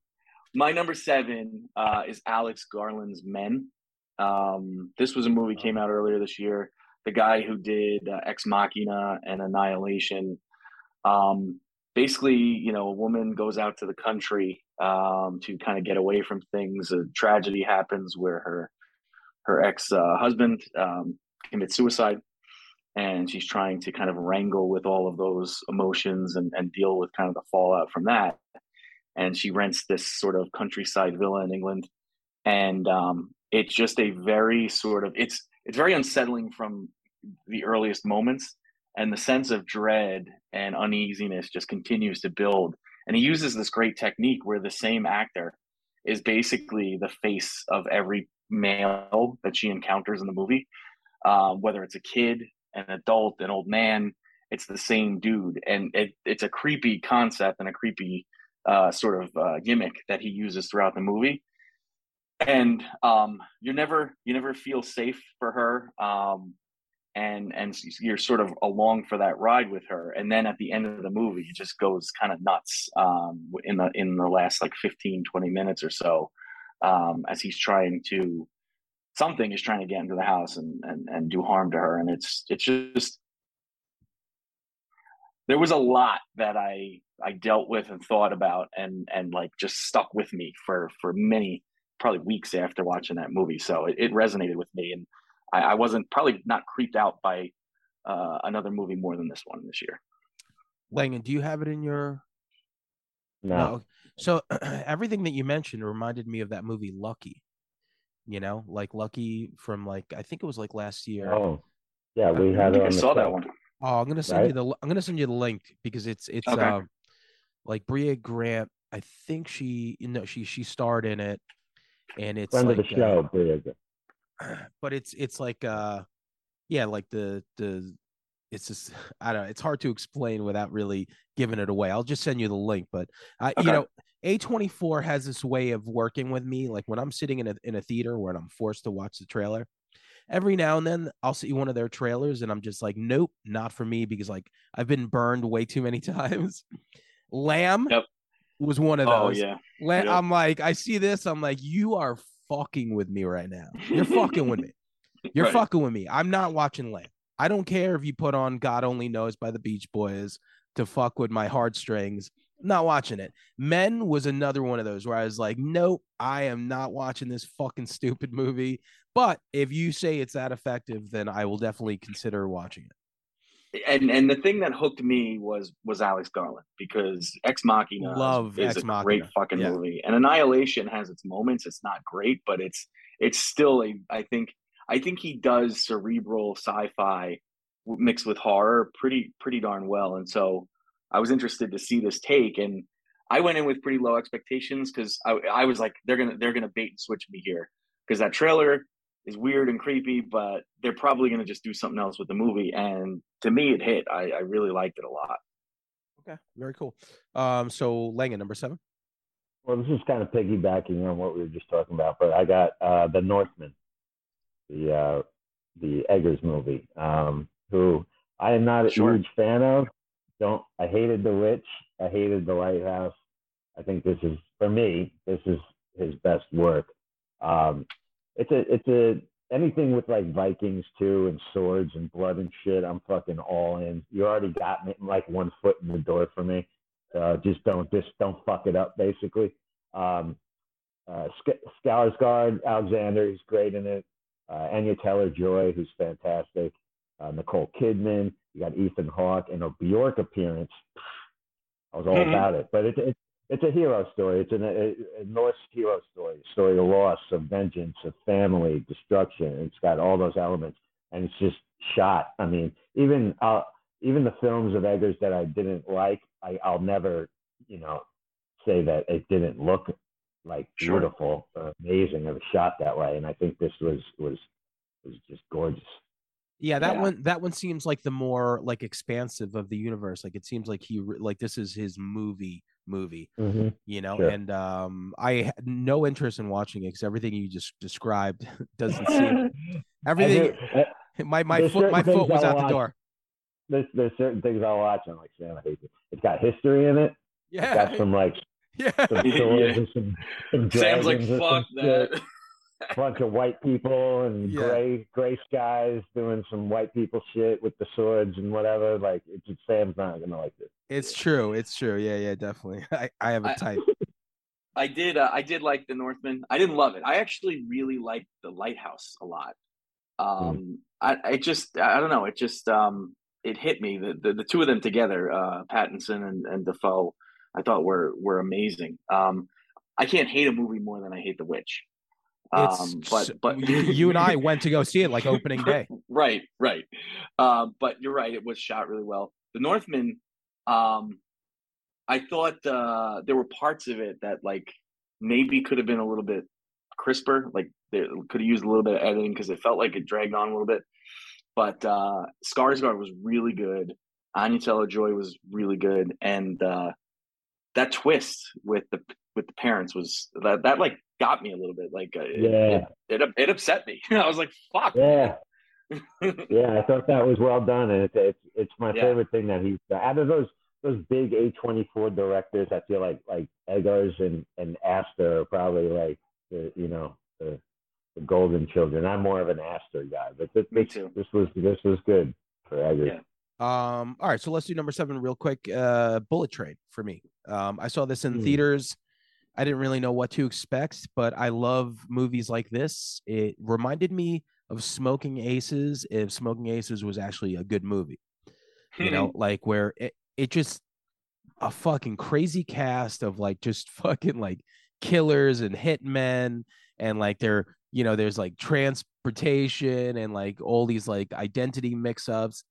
My number seven uh, is Alex Garland's Men. Um, this was a movie came out earlier this year. The guy who did uh, Ex Machina and Annihilation. Um, basically, you know, a woman goes out to the country um, to kind of get away from things. A tragedy happens where her her ex uh, husband um, commits suicide, and she's trying to kind of wrangle with all of those emotions and, and deal with kind of the fallout from that. And she rents this sort of countryside villa in England, and um, it's just a very sort of it's it's very unsettling from the earliest moments, and the sense of dread and uneasiness just continues to build. And he uses this great technique where the same actor is basically the face of every male that she encounters in the movie, uh, whether it's a kid, an adult, an old man. It's the same dude, and it, it's a creepy concept and a creepy uh, sort of uh, gimmick that he uses throughout the movie. And um, you never you never feel safe for her, um, and and you're sort of along for that ride with her. And then at the end of the movie, it just goes kind of nuts um, in the in the last like 15, 20 minutes or so, um, as he's trying to something is trying to get into the house and, and and do harm to her. And it's it's just there was a lot that I I dealt with and thought about and and like just stuck with me for for many probably weeks after watching that movie. So it, it resonated with me, and I, I wasn't probably not creeped out by uh, another movie more than this one this year. Langan, do you have it in your No, So everything that you mentioned reminded me of that movie Lucky. You know, like Lucky from like I think it was like last year. oh, yeah, we I had think I on the saw that show. one. Oh, I'm gonna send you the I'm gonna send you the link because it's it's Okay. um like Brea Grant. I think she you know she she starred in it, and it's Friend like of the show, Brea. uh, but it's it's like uh yeah like the the it's just I don't know it's hard to explain without really giving it away. I'll just send you the link, but I you know A24 has this way of working with me. Like when I'm sitting in a in a theater where I'm forced to watch the trailer, every now and then I'll see one of their trailers and I'm just like, nope, not for me because like I've been burned way too many times. Lamb Yep. was one of Oh those. yeah, La- Yep. I'm like, I see this, I'm like, you are fucking with me right now. You're fucking with me. You're Right. fucking with me. I'm not watching Lamb. I don't care if you put on God Only Knows by the Beach Boys to fuck with my heartstrings. I'm not watching it. Men was another one of those where I was like, nope, I am not watching this fucking stupid movie. But if you say it's that effective, then I will definitely consider watching it. and and the thing that hooked me was was Alex Garland because Ex Machina is- Love is, Ex a Machina. great fucking Yeah. movie, and Annihilation has its moments. It's not great, but it's it's still a. I think I think he does cerebral sci-fi mixed with horror pretty pretty darn well, and so I was interested to see this take, and I went in with pretty low expectations because I I was like they're gonna they're gonna bait and switch me here because that trailer is weird and creepy, but they're probably going to just do something else with the movie. And to me, it hit. I, I really liked it a lot. Okay, very cool. Um, so Langan, number seven. Well, this is kind of piggybacking on what we were just talking about, but I got uh, the Northman, the uh, the Eggers movie, um, who I am not a Sure. huge fan of, don't. I hated The Witch. I hated The Lighthouse. I think this is for me. This is his best work. Um, it's a it's a anything with like Vikings too and swords and blood and shit. I'm fucking all in. You already got me like one foot in the door for me. Uh, just don't just don't fuck it up. Basically, um, uh, Skarsgård, Alexander, he's great in it. Uh, Anya Taylor Joy, who's fantastic. Uh, Nicole Kidman. You got Ethan Hawke and a Bjork appearance. I was all mm-hmm. about it. But it's it, it's a hero story. It's an, a, a Norse hero story, a story of loss, of vengeance, of family, destruction. It's got all those elements, and it's just shot. I mean, even uh, even the films of Eggers that I didn't like, I, I'll never, you know, say that it didn't look like sure. beautiful or amazing of a shot that way. And I think this was was was just gorgeous. Yeah, that yeah. one that one seems like the more like expansive of the universe. Like it seems like he like this is his movie movie, mm-hmm. you know. Sure. And um, I had no interest in watching it because everything you just described doesn't seem everything. Uh, my my foot my foot was out watch. the door. There's there's certain things I'll watch. I'm like, Sam, I hate it. It's got history in it. Yeah, it's got some like yeah. Yeah. Some, some Sam's like, fuck that A bunch of white people and yeah. gray gray skies doing some white people shit with the swords and whatever. Like it's just, Sam's not gonna like this. It's true. It's true. Yeah, yeah, definitely. I, I have a type. I, I did. Uh, I did like the Northman. I didn't love it. I actually really liked the Lighthouse a lot. Hmm. Um, mm. I, I just, I don't know. It just, um, it hit me. The, the, the two of them together, uh, Pattinson and, and Dafoe, I thought were were amazing. Um, I can't hate a movie more than I hate The Witch. Um, but but you and I went to go see it like opening day. right, right. Uh, but you're right; it was shot really well. The Northman, um, I thought uh, there were parts of it that like maybe could have been a little bit crisper. Like they could have used a little bit of editing because it felt like it dragged on a little bit. But uh, Skarsgård was really good. Anya Taylor Joy was really good, and uh, that twist with the with the parents was that that like got me a little bit. Like, uh, yeah, it, it, it upset me. I was like, fuck. Yeah. yeah, I thought that was well done, and it's it's, it's my yeah. favorite thing that he's out of those those big A twenty four directors. I feel like like Eggers and and Aster are probably like the you know the the golden children. I'm more of an Aster guy, but this Me too. this was this was good for Eggers. Yeah. Um, all right, so let's do number seven real quick. Uh, Bullet Train for me. Um, I saw this in mm. theaters. I didn't really know what to expect, but I love movies like this. It reminded me of Smoking Aces if Smoking Aces was actually a good movie. You know, like where it, it just a fucking crazy cast of like just fucking like killers and hitmen and like they're you know there's like transportation and like all these like identity mix-ups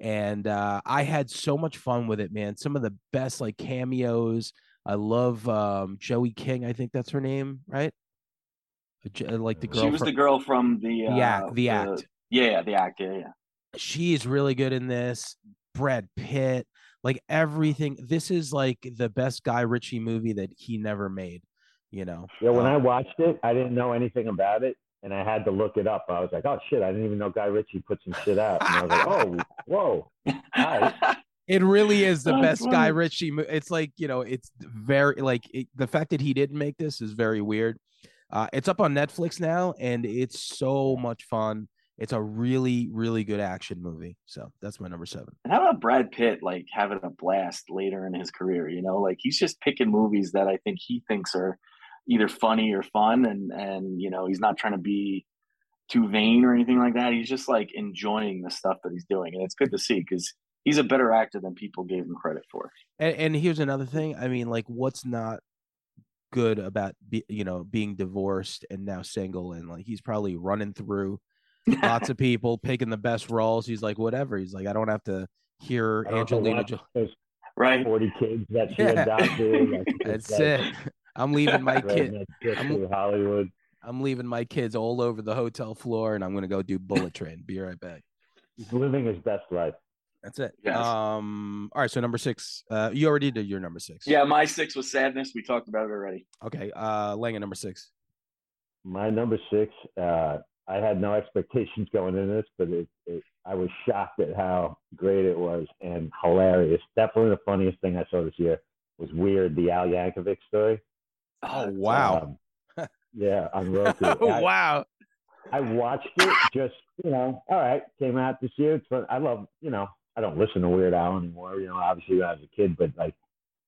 and uh i had so much fun with it man some of the best like cameos I love um, Joey King. I think that's her name, right? Like the girl. She was from, the girl from the uh, the act. The, the act. Yeah, the act. Yeah, yeah. She's really good in this. Brad Pitt, like everything. This is like the best Guy Ritchie movie that he never made. You know. Yeah, when um, I watched it, I didn't know anything about it, and I had to look it up. I was like, "Oh shit! I didn't even know Guy Ritchie put some shit out." And I was like, "Oh, whoa!" It really is the best funny. Guy Ritchie. It's like you know, it's very like it, the fact that he didn't make this is very weird. Uh, it's up on Netflix now, and it's so much fun. It's a really, really good action movie. So that's my number seven. And how about Brad Pitt, like having a blast later in his career? You know, like he's just picking movies that I think he thinks are either funny or fun, and and you know, he's not trying to be too vain or anything like that. He's just like enjoying the stuff that he's doing, and it's good to see because he's a better actor than people gave him credit for. And, and here's another thing. I mean, like, what's not good about be, you know being divorced and now single and like he's probably running through lots of people picking the best roles he's like whatever he's like i don't have to hear angelina jo- right 40 kids that she yeah. adopted that's it i'm leaving my kid i'm hollywood i'm leaving my kids all over the hotel floor and i'm gonna go do bullet train be right back he's living his best life that's it. Yes. Um. All right. So number six. Uh, you already did your number six. Yeah, my six was sadness. We talked about it already. Okay. Uh, Langan number six. My number six. Uh, I had no expectations going into this, but it, it, I was shocked at how great it was and hilarious. Definitely the funniest thing I saw this year was Weird, the Al Yankovic story. Oh wow! Um, yeah, on Roku. I, wow! I watched it just you know. All right, came out this year. It's fun. I love you know. I don't listen to Weird Al anymore. You know, obviously when I was a kid, but like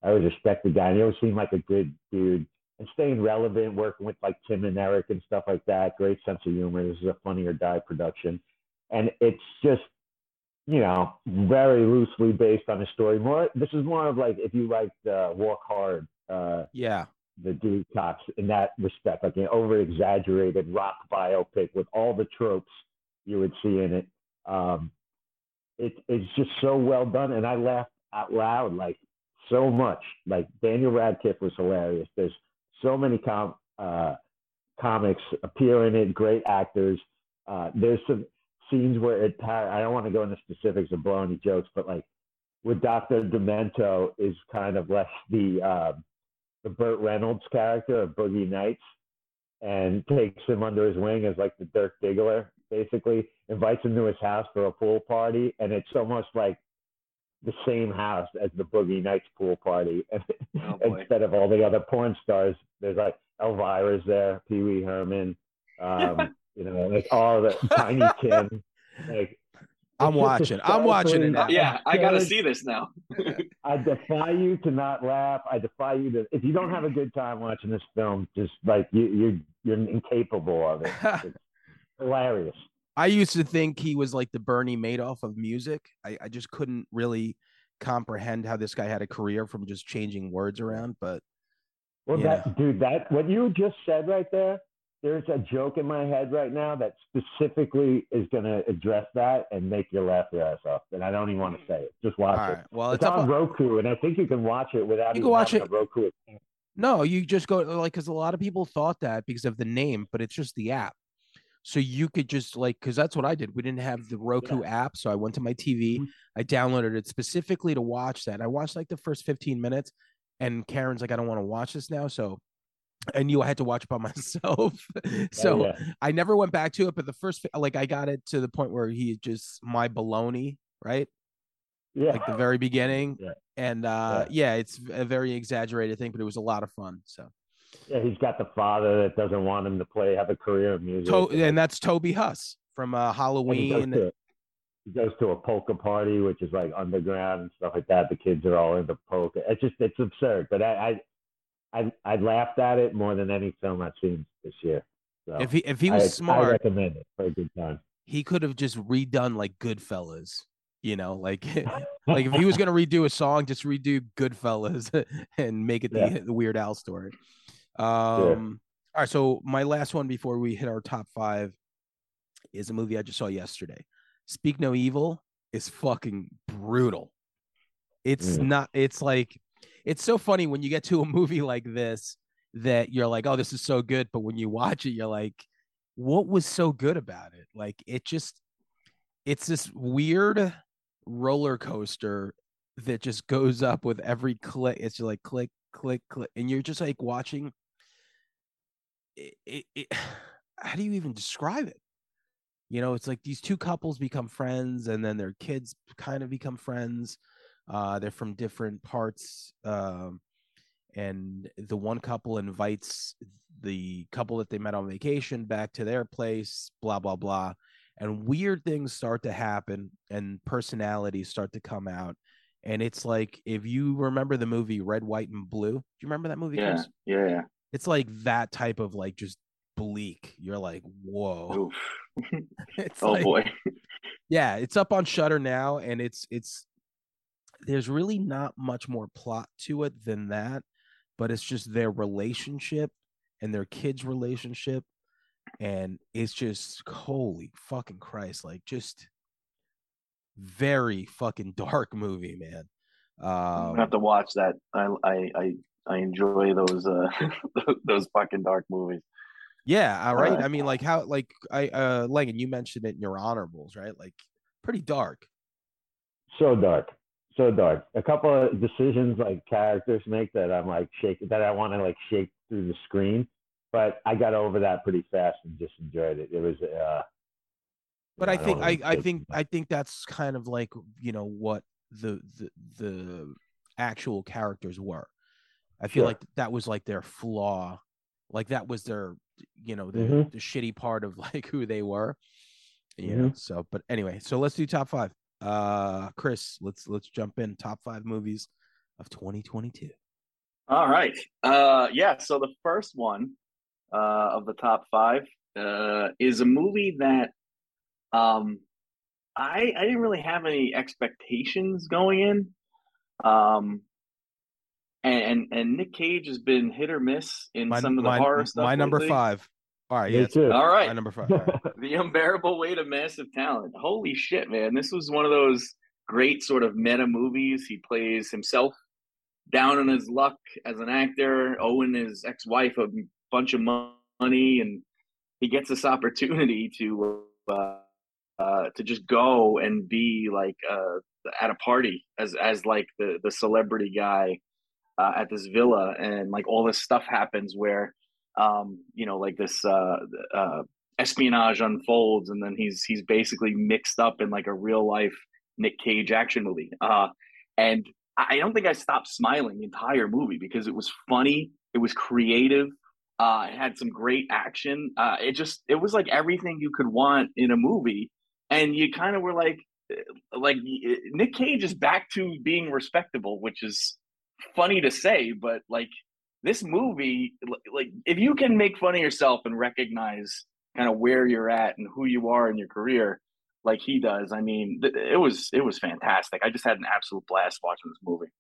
I always respect the guy. And he always seemed like a good dude and staying relevant, working with like Tim and Eric and stuff like that. Great sense of humor. This is a Funny or Die production, and it's just you know very loosely based on a story. More, this is more of like if you like uh, Walk Hard. Uh, yeah. The Dewey Cox in that respect, like an over exaggerated rock biopic with all the tropes you would see in it. Um, it, it's just so well done, and I laughed out loud like so much. Like Daniel Radcliffe was hilarious. There's so many com- uh, comics appear in it, great actors. Uh, there's some scenes where it, I don't want to go into specifics of blow any jokes, but like with Dr. Demento is kind of like the, uh, the Burt Reynolds character of Boogie Nights and takes him under his wing as like the Dirk Diggler, basically invites him to his house for a pool party. And it's almost like the same house as the Boogie Nights pool party. Oh, Instead of all the other porn stars, there's like Elvira's there, Pee Wee Herman, um, you know, like all the Tiny Tim. Like, I'm watching. I'm watching it now. Yeah, I got to see this now. I defy you to not laugh. I defy you to. If you don't have a good time watching this film, just like you, you're you're incapable of it. It's hilarious. I used to think he was like the Bernie Madoff of music. I, I just couldn't really comprehend how this guy had a career from just changing words around. But well, that dude, that what you just said right there, there's a joke in my head right now that specifically is going to address that and make you laugh your ass off. And I don't even want to say it. Just watch All it. Well, it's, it's on Roku, and I think you can watch it without you can watch it. Roku. No, you just go like because a lot of people thought that because of the name, but it's just the app. So you could just like, because that's what I did. We didn't have the Roku yeah. app. So I went to my TV, mm-hmm. I downloaded it specifically to watch that. I watched like the first 15 minutes, and Karen's like, I don't want to watch this now. So I knew I had to watch it by myself. so oh, yeah. I never went back to it. But the first, like, I got it to the point where he just my baloney, right? Yeah. Like the very beginning. Yeah. And uh, yeah. yeah, it's a very exaggerated thing, but it was a lot of fun. So yeah, he's got the father that doesn't want him to play, have a career in music. To- and that's Toby Huss from uh, Halloween. He goes, to, he goes, to, a polka party, which is like underground and stuff like that. The kids are all into polka. It's just it's absurd. But I I I, I laughed at it more than any film I've seen this year. So if he if he was I, smart, I recommend it for a good time. He could have just redone like Goodfellas you know like like if he was going to redo a song just redo goodfellas and make it the, yeah. the weird al story um, All right. So my last one before we hit our top five is a movie I just saw yesterday. Speak No Evil is fucking brutal. It's mm. not. It's like it's so funny when you get to a movie like this that you're like, oh, this is so good, but when you watch it, you're like, what was so good about it? Like it just, it's this weird roller coaster that just goes up with every click. It's just like click, click, click, and you're just like watching it, it, it, how do you even describe it? You know, it's like these two couples become friends, and then their kids kind of become friends. Uh, they're from different parts, um, and the one couple invites the couple that they met on vacation back to their place. Blah blah blah, and weird things start to happen, and personalities start to come out. And it's like if you remember the movie Red, White, and Blue. Do you remember that movie? Yeah, Chris? yeah, yeah it's like that type of like just bleak. You're like, whoa. oh like, boy. yeah, it's up on Shudder now, and it's it's there's really not much more plot to it than that, but it's just their relationship and their kids' relationship. And it's just holy fucking Christ, like just very fucking dark movie, man. Um, I have to watch that. I I I I enjoy those uh those fucking dark movies. Yeah, all right. Uh, I mean, like how like I uh Langan, you mentioned it in your honorables, right? Like pretty dark. So dark. So dark. A couple of decisions like characters make that I'm like shaking that I want to like shake through the screen. but I got over that pretty fast and just enjoyed it. It was. Uh, but I think I, I think I think that's kind of like you know what the the the actual characters were. I feel sure. like that was like their flaw, like that was their you know the, mm-hmm. the shitty part of like who they were. You mm-hmm. know, so but anyway, so let's do top five. Uh Chris, let's let's jump in top five movies of 2022. All right. Uh yeah, so the first one uh of the top five uh is a movie that um I I didn't really have any expectations going in. Um and and Nick Cage has been hit or miss in my, some of the my, horror stuff. My number five. All right, yeah, Too. all right. Number five. the unbearable weight of massive talent. Holy shit, man! This was one of those great sort of meta movies. He plays himself down on his luck as an actor, owing his ex-wife a bunch of money, and he gets this opportunity to uh, uh, to just go and be like uh, at a party as as like the the celebrity guy uh, at this villa, and like all this stuff happens where um, you know like this uh, uh, espionage unfolds, and then he's he's basically mixed up in like a real life Nick Cage action movie. Uh, and I don't think I stopped smiling the entire movie because it was funny, it was creative, uh, it had some great action. Uh, it just it was like everything you could want in a movie, and you kind of were like, like Nick Cage is back to being respectable, which is funny to say, but like this movie, like if you can make fun of yourself and recognize kind of where you're at and who you are in your career, like he does, I mean, it was it was fantastic. I just had an absolute blast watching this movie.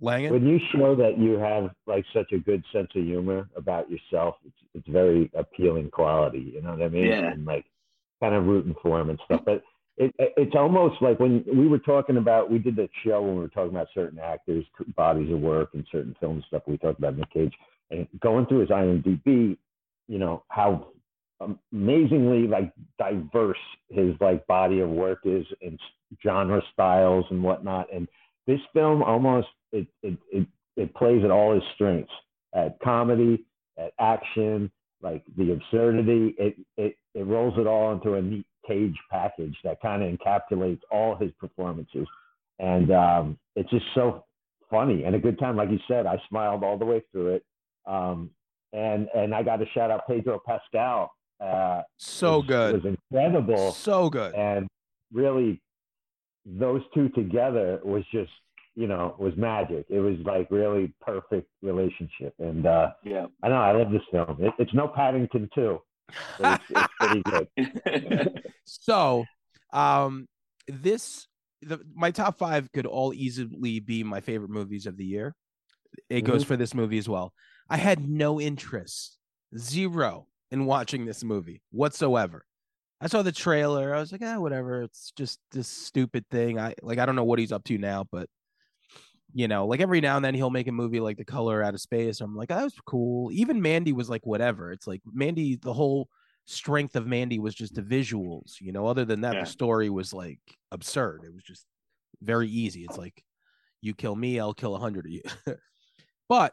Langan? When you show that you have like such a good sense of humor about yourself, it's it's very appealing quality. You know what I mean? Yeah. And like kind of rooting for him and stuff. Mm-hmm. But it, it's almost like when we were talking about we did that show when we were talking about certain actors bodies of work and certain film stuff we talked about Nick Cage and going through his IMDb you know how amazingly like diverse his like body of work is in genre styles and whatnot. And this film almost it it it, it plays at all his strengths at comedy at action like the absurdity. It it it rolls it all into a neat Cage package that kind of encapsulates all his performances. And um, it's just so funny and a good time. Like you said, I smiled all the way through it. Um, and and I got to shout out Pedro Pascal. Uh, so was, good. was incredible. So good. And really, those two together was just you know was magic. It was like really perfect relationship. And uh, yeah, I know I love this film. It, it's no Paddington 2 it's, it's pretty good. so, um, this the my top five could all easily be my favorite movies of the year. It mm-hmm. goes for this movie as well. I had no interest, zero, in watching this movie whatsoever. I saw the trailer. I was like, ah, whatever. It's just this stupid thing. I like. I don't know what he's up to now, but you know, like every now and then he'll make a movie like The Color Out of Space. I'm like, oh, that was cool. Even Mandy was like, whatever. It's like Mandy, the whole strength of Mandy was just the visuals, you know. Other than that, yeah. the story was like absurd. It was just very easy. It's like, you kill me, I'll kill a hundred of you. but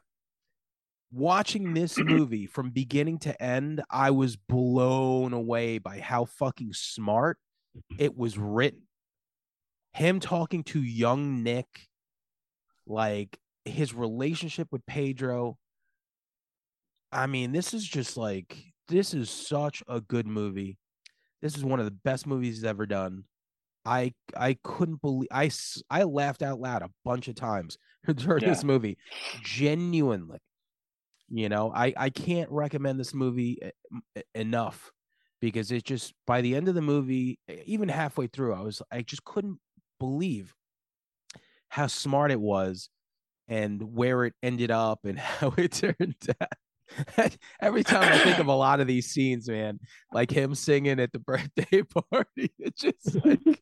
watching this movie from beginning to end, I was blown away by how fucking smart it was written. Him talking to young Nick like his relationship with Pedro. I mean, this is just like this is such a good movie. This is one of the best movies he's ever done. I I couldn't believe I I laughed out loud a bunch of times during yeah. this movie. Genuinely. You know, I I can't recommend this movie eh, eh, enough because it just by the end of the movie, even halfway through, I was I just couldn't believe how smart it was and where it ended up and how it turned out. Every time I think of a lot of these scenes, man, like him singing at the birthday party, it just like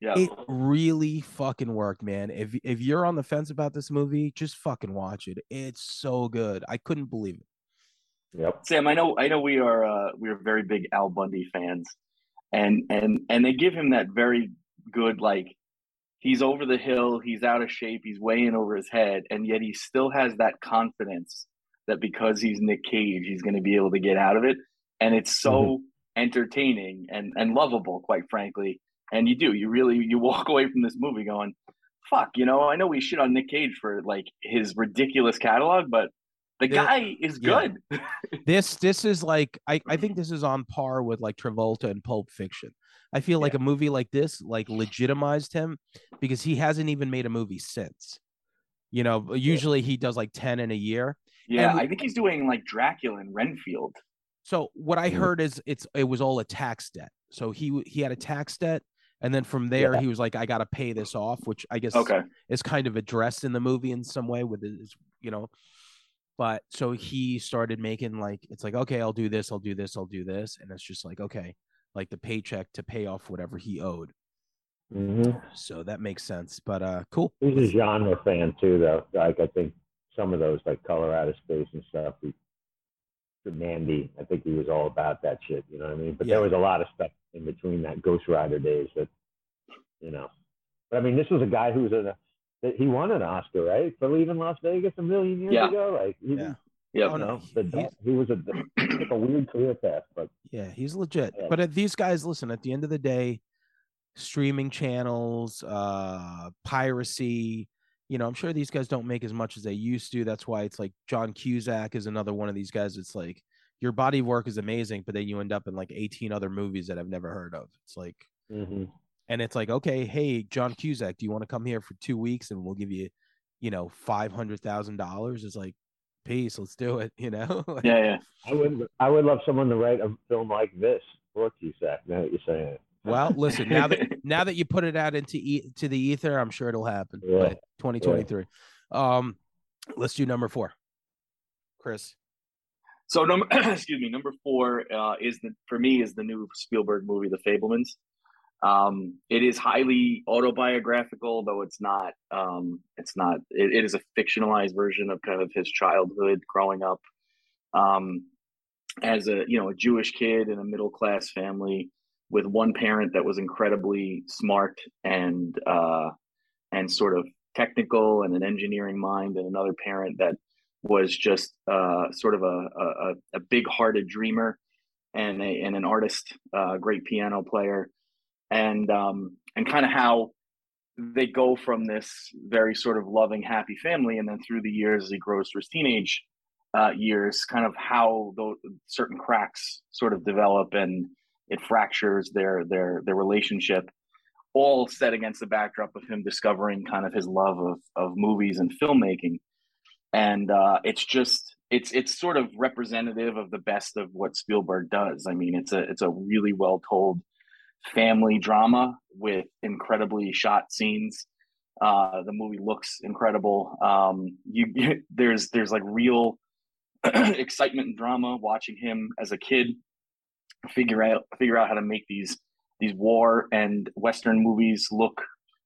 yeah. it really fucking worked, man. If if you're on the fence about this movie, just fucking watch it. It's so good. I couldn't believe it. Yep. Sam, I know I know we are uh we are very big Al Bundy fans. And and and they give him that very good like he's over the hill, he's out of shape, he's weighing over his head, and yet he still has that confidence that because he's Nick Cage, he's going to be able to get out of it, and it's so mm-hmm. entertaining and and lovable, quite frankly. And you do, you really, you walk away from this movie going, "Fuck," you know. I know we shit on Nick Cage for like his ridiculous catalog, but the guy is good. Yeah. this this is like I I think this is on par with like Travolta and Pulp Fiction. I feel yeah. like a movie like this like legitimized him because he hasn't even made a movie since. You know, usually he does like 10 in a year. Yeah, and, I think he's doing like Dracula and Renfield. So what I mm. heard is it's it was all a tax debt. So he he had a tax debt and then from there yeah. he was like I got to pay this off, which I guess okay. is kind of addressed in the movie in some way with his, you know. But so he started making like it's like okay, I'll do this, I'll do this, I'll do this and it's just like okay, like the paycheck to pay off whatever he owed. Mm-hmm. So that makes sense. But uh, cool. He's a genre fan too, though. Like I think some of those, like Color Out of Space and stuff, he, Mandy. I think he was all about that shit. You know what I mean? But yeah. there was a lot of stuff in between that Ghost Rider days that, you know. But I mean, this was a guy who was a that he won an Oscar, right, for leaving Las Vegas a million years yeah. ago. Like, he, yeah. Yeah, you know, the, he was a, a weird career path, but yeah, he's legit. Yeah. But these guys, listen, at the end of the day, streaming channels, uh, piracy. You know, I'm sure these guys don't make as much as they used to. That's why it's like John Cusack is another one of these guys. It's like your body work is amazing, but then you end up in like 18 other movies that I've never heard of. It's like, mm-hmm. and it's like, okay, hey, John Cusack, do you want to come here for two weeks and we'll give you, you know, five hundred thousand dollars? It's like, peace, let's do it. You know? like, yeah, yeah. I would, I would love someone to write a film like this for Cusack. Now that you're saying it. Well, listen, now that now that you put it out into e- to the ether, I'm sure it'll happen. Yeah. 2023. Yeah. Um, let's do number four, Chris. So number, excuse me, number four uh, is the for me is the new Spielberg movie, The Fabelmans. Um, it is highly autobiographical, though it's not. Um, it's not. It, it is a fictionalized version of kind of his childhood, growing up um, as a you know a Jewish kid in a middle class family with one parent that was incredibly smart and uh, and sort of technical and an engineering mind, and another parent that was just uh, sort of a, a, a big-hearted dreamer and a, and an artist, a uh, great piano player, and um, and kind of how they go from this very sort of loving, happy family, and then through the years as he grows through his teenage uh, years, kind of how those certain cracks sort of develop and it fractures their their their relationship all set against the backdrop of him discovering kind of his love of of movies and filmmaking and uh, it's just it's it's sort of representative of the best of what Spielberg does. I mean, it's a it's a really well told family drama with incredibly shot scenes. Uh, the movie looks incredible. Um, you there's there's like real excitement and drama watching him as a kid figure out figure out how to make these these war and western movies look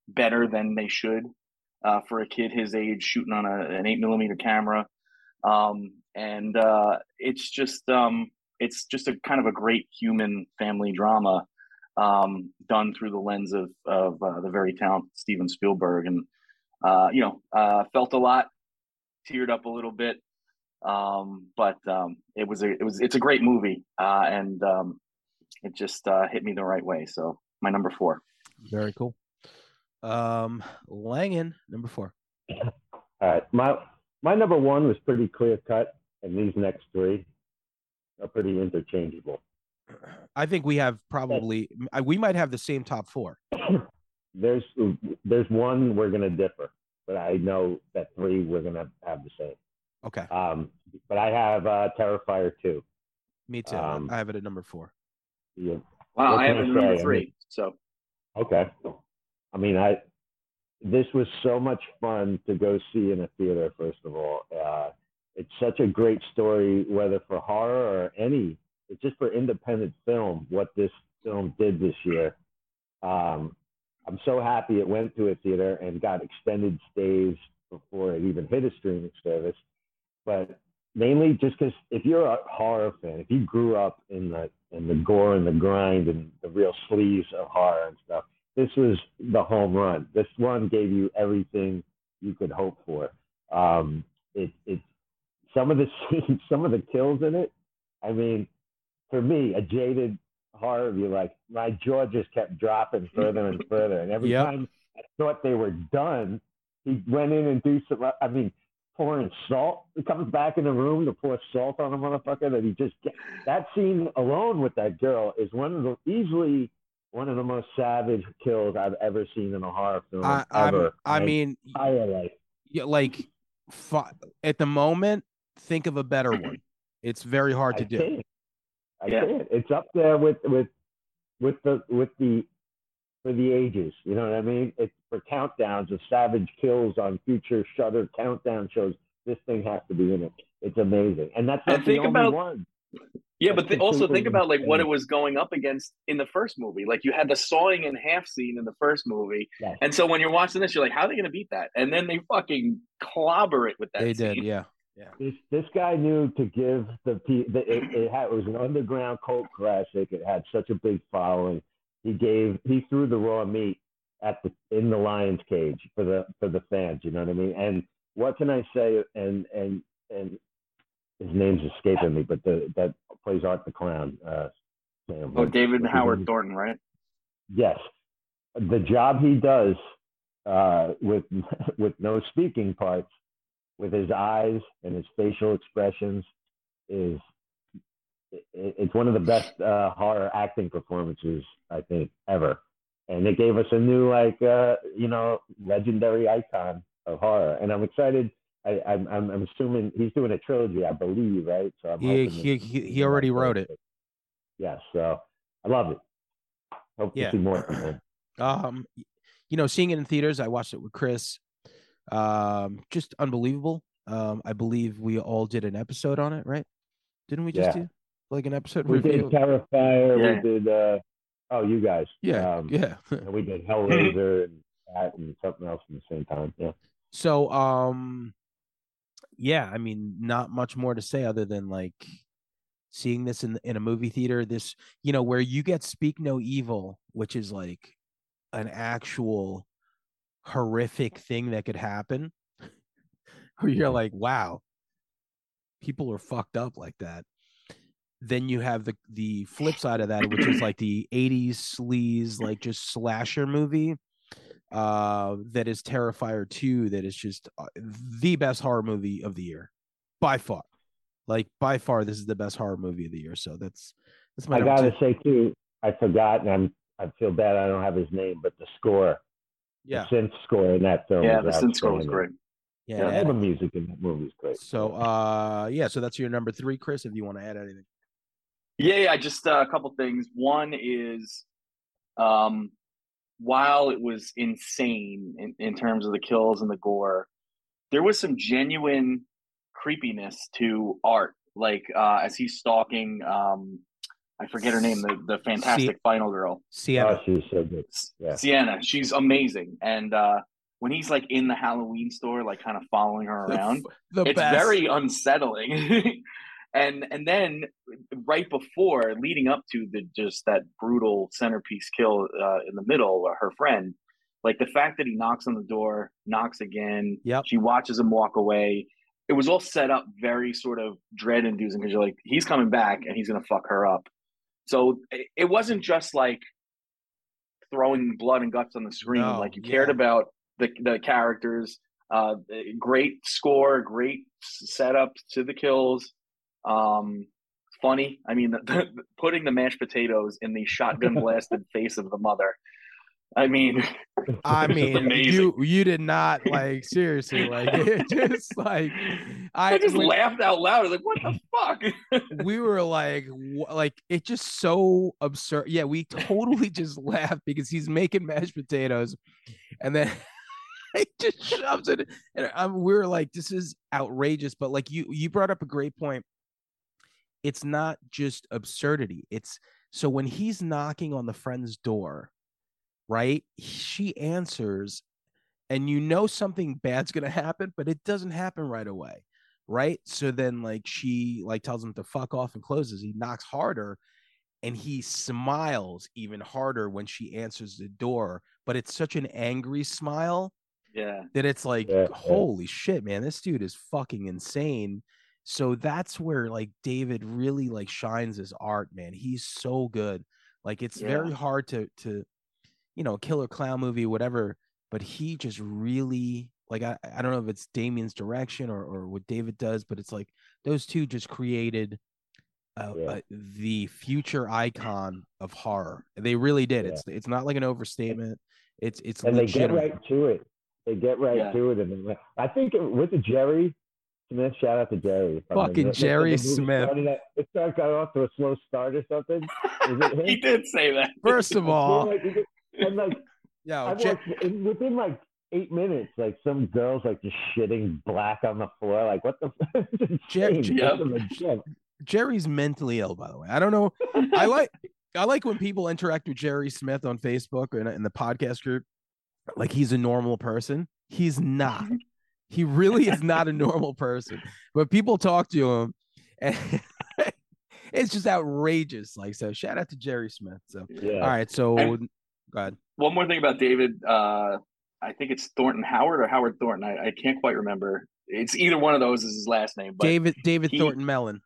better than they should uh, for a kid his age shooting on a, an eight millimeter camera um, and uh, it's just um, it's just a kind of a great human family drama um, done through the lens of of uh, the very talented Steven Spielberg and uh, you know uh, felt a lot teared up a little bit um, but um, it was a it was it's a great movie, uh, and um, it just uh, hit me the right way. So my number four. Very cool. Um, Langan, number four. All right, my my number one was pretty clear cut, and these next three are pretty interchangeable. I think we have probably we might have the same top four. there's there's one we're gonna differ, but I know that three we're gonna have the same. Okay. Um, but I have uh, Terrifier 2. Me too. Um, I have it at number four. Yeah. Wow, I have it at number three. I mean, so. Okay. I mean, I this was so much fun to go see in a theater. First of all, uh, it's such a great story, whether for horror or any. Just for independent film. What this film did this year. Um, I'm so happy it went to a theater and got extended stays before it even hit a streaming service but mainly just because if you're a horror fan, if you grew up in the in the gore and the grind and the real sleaze of horror and stuff, this was the home run. This one gave you everything you could hope for. Um, it, it's some of the scenes, some of the kills in it. I mean, for me, a jaded horror view, like my jaw just kept dropping further and further. And every Yep. time I thought they were done, he went in and do some. I mean, pouring salt. He comes back in the room to pour salt on a motherfucker that he just. That scene alone with that girl is one of the easily one of the most savage kills I've ever seen in a horror film. I, ever. I mean, entire life. yeah, like at the moment, think of a better one. It's very hard to I do. can't. I Yeah. can't. It's up there with with with the with the for the ages. You know what I mean? It's for countdowns of savage kills on future Shudder countdown shows. This thing has to be in it. It's amazing, and that's And not the think only about- one. Yeah, but That's th- also think about like what it was going up against in the first movie. Like you had the sawing in half scene in the first movie, Yes. and so when you're watching this, you're like, "How are they going to beat that?" And then they fucking clobber it with that. They scene. did, yeah. This this guy knew to give the the it, it, had, it was an underground cult classic. It had such a big following. He gave he threw the raw meat at the in the lion's cage for the for the fans. You know what I mean? And what can I say? And and and his name's escaping me, but the that plays Art the Clown. Uh, Sam, Oh, what- David what's Howard name? Thornton, right? Yes, the job he does uh, with with no speaking parts, with his eyes and his facial expressions, is it, it's one of the best uh, horror acting performances I think ever. And it gave us a new like uh, you know legendary icon of horror, and I'm excited. I, I'm, I'm I'm assuming he's doing a trilogy, I believe, right? So I'm He he he, he already wrote it. Yes, so I love it. Hope Yeah. to see more from him. Um, you know, seeing it in theaters, I watched it with Chris. Um, just unbelievable. Um, I believe we all did an episode on it, right? Didn't we just Yeah. do like an episode We review? did Terrifier. Yeah. We did. Uh, oh, you guys. yeah, Um, yeah. And we did Hellraiser and that and something else at the same time. Yeah. So, um, yeah, I mean, not much more to say other than like seeing this in in a movie theater. This, you know, where you get Speak No Evil, which is like an actual horrific thing that could happen. Where you're like, wow, people are fucked up like that. Then you have the the flip side of that, which is like the '80s sleaze, like just slasher movie uh that is terrifier 2 that is just uh, the best horror movie of the year by far like by far this is the best horror movie of the year so that's that's my I gotta two. say too, I forgot, and I'm I feel bad I don't have his name, but the score, yeah the synth score in that film, Yeah, the synth score was great. yeah, Yeah, all the music in that movie is great. so uh yeah so that's your number three chris if you want to add anything Yeah, yeah. Just uh, a couple things. One is, um, while it was insane in, in terms of the kills and the gore, there was some genuine creepiness to art. Like uh, as he's stalking, um, I forget her name, the the fantastic final girl, Sienna. Oh, she's so good. Yeah. Sienna. She's amazing, and uh, when he's like in the Halloween store, like kind of following her The f- around, the it's best very unsettling and and then right before leading up to the just that brutal centerpiece kill uh, in the middle uh, her friend like the fact that he knocks on the door knocks again Yep. she watches him walk away it was all set up very sort of dread inducing because you're like he's coming back and he's gonna fuck her up so it, wasn't just like throwing blood and guts on the screen No, like you cared yeah. about the the characters uh, great score, great setup to the kills. Um, funny. I mean, the, the, putting the mashed potatoes in the shotgun blasted face of the mother. I mean, I mean, you you did not like seriously like it just like I, I just when- laughed out loud. Like, what the fuck? we were like wh- like it just so absurd yeah we totally just laughed because he's making mashed potatoes and then he just shoves it and um, we were like this is outrageous but like you you brought up a great point it's not just absurdity it's so when he's knocking on the friend's door right she answers and you know something bad's going to happen but it doesn't happen right away right so then like she like tells him to fuck off and closes he knocks harder and he smiles even harder when she answers the door but it's such an angry smile yeah. that it's like Yeah, yeah. holy shit man this dude is fucking insane So that's where like David really like shines his art, man. He's so good. Like it's Yeah. very hard to to you know, killer clown movie, whatever, but he just really like I, I don't know if it's Damien's direction or or what David does, but it's like those two just created uh, Yeah. uh, the future icon of horror. They really did. Yeah. It's it's not like an overstatement. It's it's and they get right to it. They get right Yeah. to it, and I think it, with the Jerry Smith, shout out to Jerry. if I'm Fucking Jerry the movie Smith. started at- It started got off to a slow start or something. Is it he did say that. First of all, like, you get- and like yeah, I Je- watched and within like eight minutes, like some girls like just shitting black on the floor. Like what the? it's Jer- insane. Yep. It's legit. Jerry's mentally ill, by the way. I don't know. I like I like when people interact with Jerry Smith on Facebook or in, in the podcast group, like he's a normal person. He's not. He really is not a normal person. But people talk to him, and it's just outrageous. Like so, shout out to Jerry Smith. So Yeah. all right, so And- go ahead. One more thing about David. Uh, I think it's Thornton Howard or Howard Thornton. I, I can't quite remember. It's either one of those is his last name. But David David he- Thornton Melon.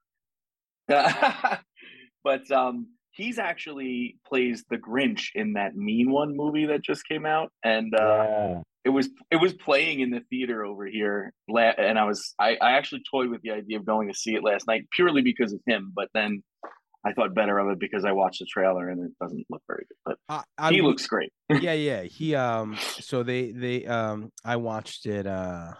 but um, he's actually plays the Grinch in that Mean One movie that just came out, and uh, yeah. it was it was playing in the theater over here, la- and I was I, I actually toyed with the idea of going to see it last night purely because of him, but then I thought better of it because I watched the trailer and it doesn't look very good, but I, I, he looks great. yeah yeah he um so they they um i watched it uh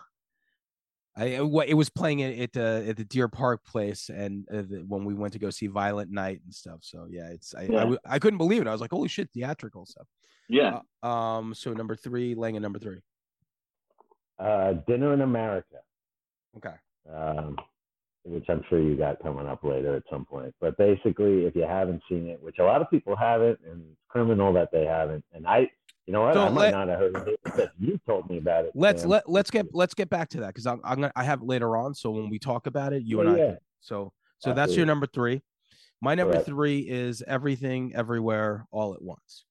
I what it was playing at at the at the Deer Park place and uh, the, when we went to go see Violent Night and stuff. So yeah, it's I, I Yeah. w- I couldn't believe it. I was like, holy shit, theatrical stuff. Yeah, Uh, um, so number three, Lang and number three. Uh, Dinner in America. Okay. um, which I'm sure you got coming up later at some point. But basically, if you haven't seen it, which a lot of people haven't, and it's criminal that they haven't, and I, you know what, So I might let- not have heard of it because you told me about it. Let's Sam. let let's get let's get back to that because I'm I'm gonna I have it later on. So when we talk about it, you Yeah, and I. yeah. can- So so that's your number three. My number Correct. three is Everything Everywhere All at Once.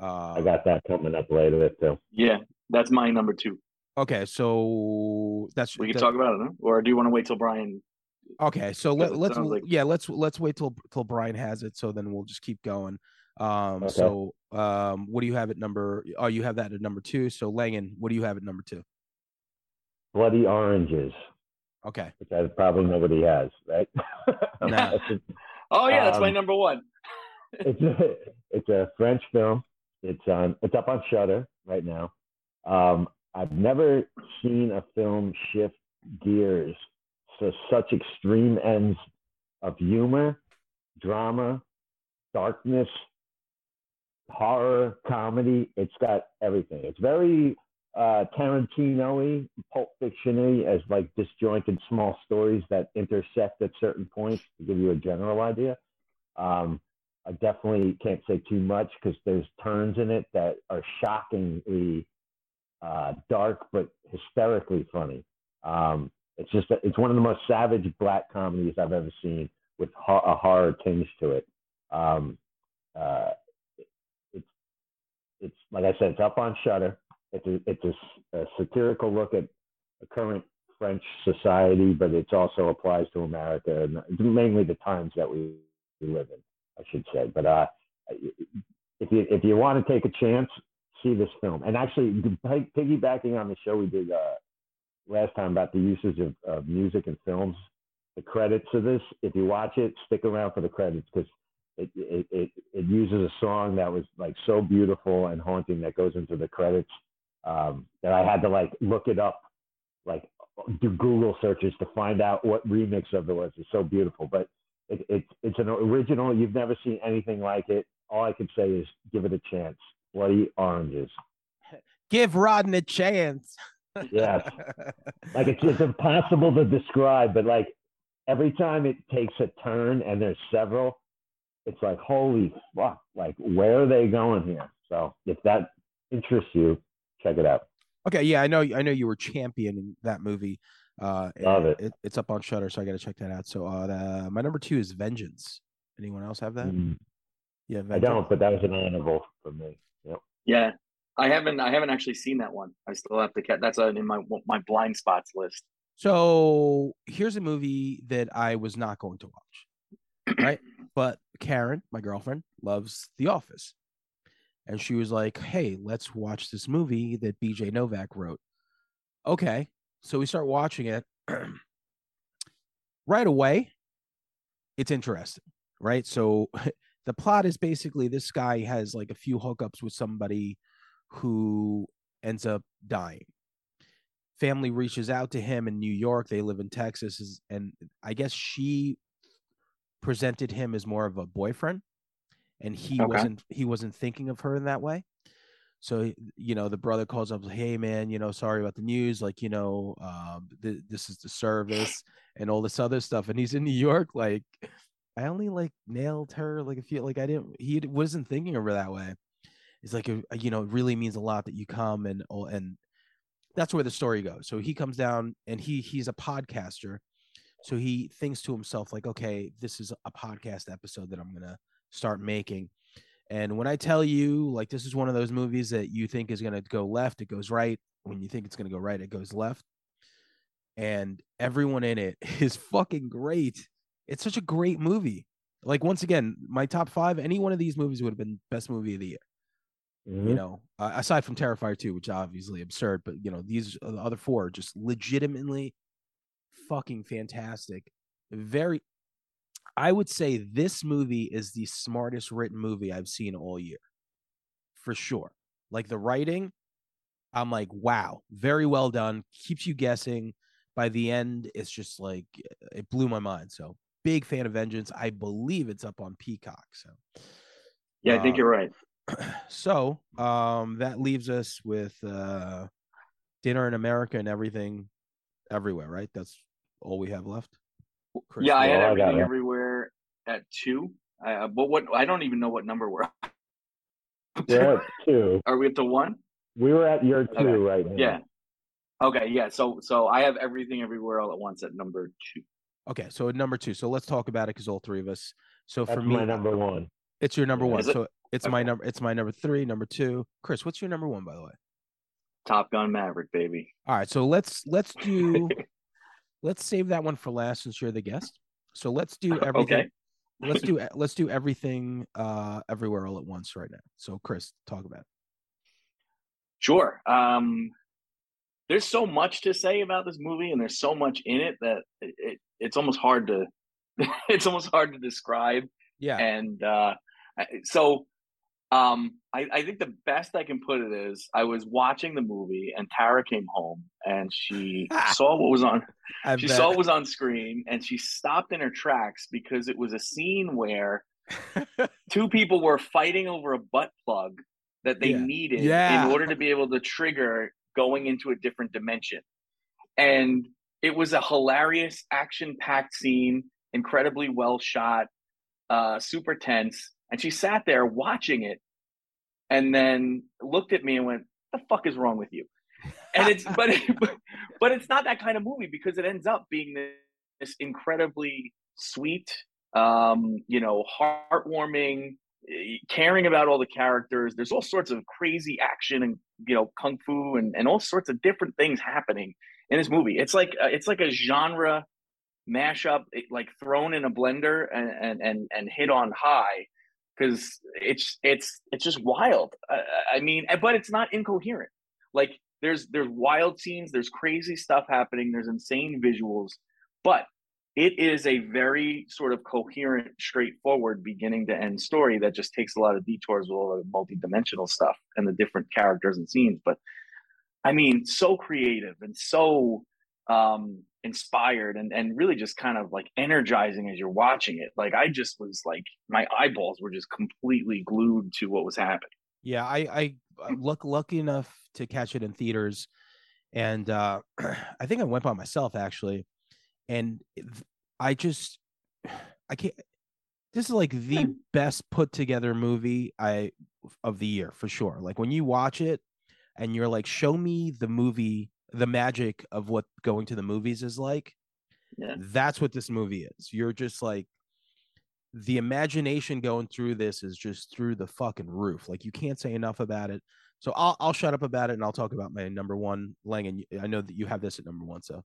Uh, I got that coming up later too. yeah, that's my number two. Okay, so that's We can that- talk about it, huh? or do you want to wait till Brian? Okay, so let, let's like- yeah let's let's wait till till Brian has it. So then we'll just keep going. Um, Okay. so um, what do you have at number? Oh, you have that at number two. So Langan, what do you have at number two? Bloody Oranges, Okay, which I, probably nobody has, right? Nah. Oh yeah, that's my Um, number one. it's a it's a French film. It's on it's up on Shudder right now. Um, I've never seen a film shift gears to such extreme ends of humor, drama, darkness, horror, comedy. It's got everything. It's very uh, Tarantino-y, Pulp Fiction-y, as like disjointed small stories that intersect at certain points to give you a general idea. Um, I definitely can't say too much because there's turns in it that are shockingly uh, dark but hysterically funny. Um, it's just it's one of the most savage black comedies I've ever seen with a horror tinge to it. Um, uh, it's it's like I said, it's up on Shudder. It's a it's a a satirical look at the current French society, but it also applies to America and mainly the times that we, we live in. I should say. But uh, if you if you want to take a chance, see this film. And actually, piggybacking on the show we did uh, last time about the usage of, of music and films, the credits of this. If you watch it, stick around for the credits because it, it it it uses a song that was like so beautiful and haunting that goes into the credits um, that I had to like look it up, like do Google searches to find out what remix of it was. It's so beautiful, but it, it's it's an original. You've never seen anything like it. All I could say is give it a chance. Bloody oranges. give Rodden a chance. Yes. Like it's it's impossible to describe, but like every time it takes a turn and there's several, it's like holy fuck! Like where are they going here? So if that interests you, check it out. Okay, yeah, I know. I know you were championing that movie. Uh, Love and it. It's up on Shudder, so I got to check that out. So, uh, the, my number two is Vengeance. Anyone else have that? Mm, Yeah, I don't, but that was an honorable for me. Yep. Yeah, I haven't I haven't actually seen that one. I still have to catch. That's in my my blind spots list. So here's a movie that I was not going to watch, right? but Karen, my girlfriend, loves The Office. And she was like, hey, let's watch this movie that BJ Novak wrote. Okay. So we start watching it. right away, it's interesting, right? So the plot is basically this guy has like a few hookups with somebody who ends up dying family reaches out to him in New York. They live in Texas, and I guess she presented him as more of a boyfriend, and he okay. wasn't he wasn't thinking of her in that way. So you know, the brother calls up, "Hey man, you know, sorry about the news. Like, you know, um, th- this is the service and all this other stuff." And he's in New York, like. I only like nailed her like a few like I didn't he wasn't thinking of her that way. It's like you know it really means a lot that you come and oh, and that's where the story goes. So he comes down and he he's a podcaster. So he thinks to himself like, okay, this is a podcast episode that I'm to start making. And when I tell you like this is one of those movies that you think is to go left, it goes right. When you think it's to go right, it goes left. And everyone in it is fucking great. It's such a great movie. Like once again, my top 5, any one of these movies would have been best movie of the year. Mm-hmm. You know, uh, aside from Terrifier 2, which obviously absurd, but you know, these the other four are just legitimately fucking fantastic. Very I would say this movie is the smartest written movie I've seen all year. For sure. Like the writing, I'm like, wow, very well done. Keeps you guessing. By the end, it's just like it blew my mind. So big fan of Vengeance. I believe it's up on Peacock. So yeah, I think uh, you're right. so um that leaves us with uh dinner in america and everything everywhere right? That's all we have left? Chris, yeah i had everything everywhere at two. Uh, but what i don't even know what number we're yeah two. Are we at the one? We were at your two okay. right now. Yeah. Okay yeah so so i have everything everywhere all at once at number two. Okay so at number two so let's talk about it because all three of us. So That's for me my number one. It's your number one so it's okay. my number. It's my number three. Number two, Chris. What's your number one, by the way? Top Gun Maverick, baby. All right, so let's let's do let's save that one for last since you're the guest. So let's do everything. Okay. let's do let's do everything uh everywhere all at once right now. So Chris, talk about it. Sure. Um there's so much to say about this movie and there's so much in it that it, it it's almost hard to it's almost hard to describe. Yeah. And uh so um, I, I, think the best I can put it is I was watching the movie and Tara came home and she saw what was on I she bet. saw what was on screen and she stopped in her tracks because it was a scene where two people were fighting over a butt plug that they yeah. needed yeah. in order to be able to trigger going into a different dimension. And it was a hilarious action packed scene, incredibly well shot, uh, super tense and she sat there watching it and then looked at me and went, the fuck is wrong with you? And it's, but, but, but it's not that kind of movie because it ends up being this incredibly sweet, um, you know, heartwarming, eh, caring about all the characters. There's all sorts of crazy action and, you know, Kung Fu and, and all sorts of different things happening in this movie. It's like, uh, it's like a genre mashup, like thrown in a blender and, and, and, and hit on high because it's it's it's just wild. Uh, I mean, but it's not incoherent. Like there's there's wild scenes, there's crazy stuff happening, there's insane visuals, but it is a very sort of coherent, straightforward beginning to end story that just takes a lot of detours with all the multi-dimensional stuff and the different characters and scenes. But I mean, so creative and so um inspired and, and really just kind of like energizing as you're watching it. Like I just was like my eyeballs were just completely glued to what was happening. Yeah, I I look lucky enough to catch it in theaters, and uh, I think I went by myself actually, and I just I can't. This is like the hmm. best put together movie I of the year for sure. Like when you watch it, and you're like, show me the movie the magic of what going to the movies is like. Yeah. That's what this movie is. You're just like the imagination going through this is just through the fucking roof. Like you can't say enough about it. So I'll I'll shut up about it and I'll talk about my number one. Lang, and I know that you have this at number one. So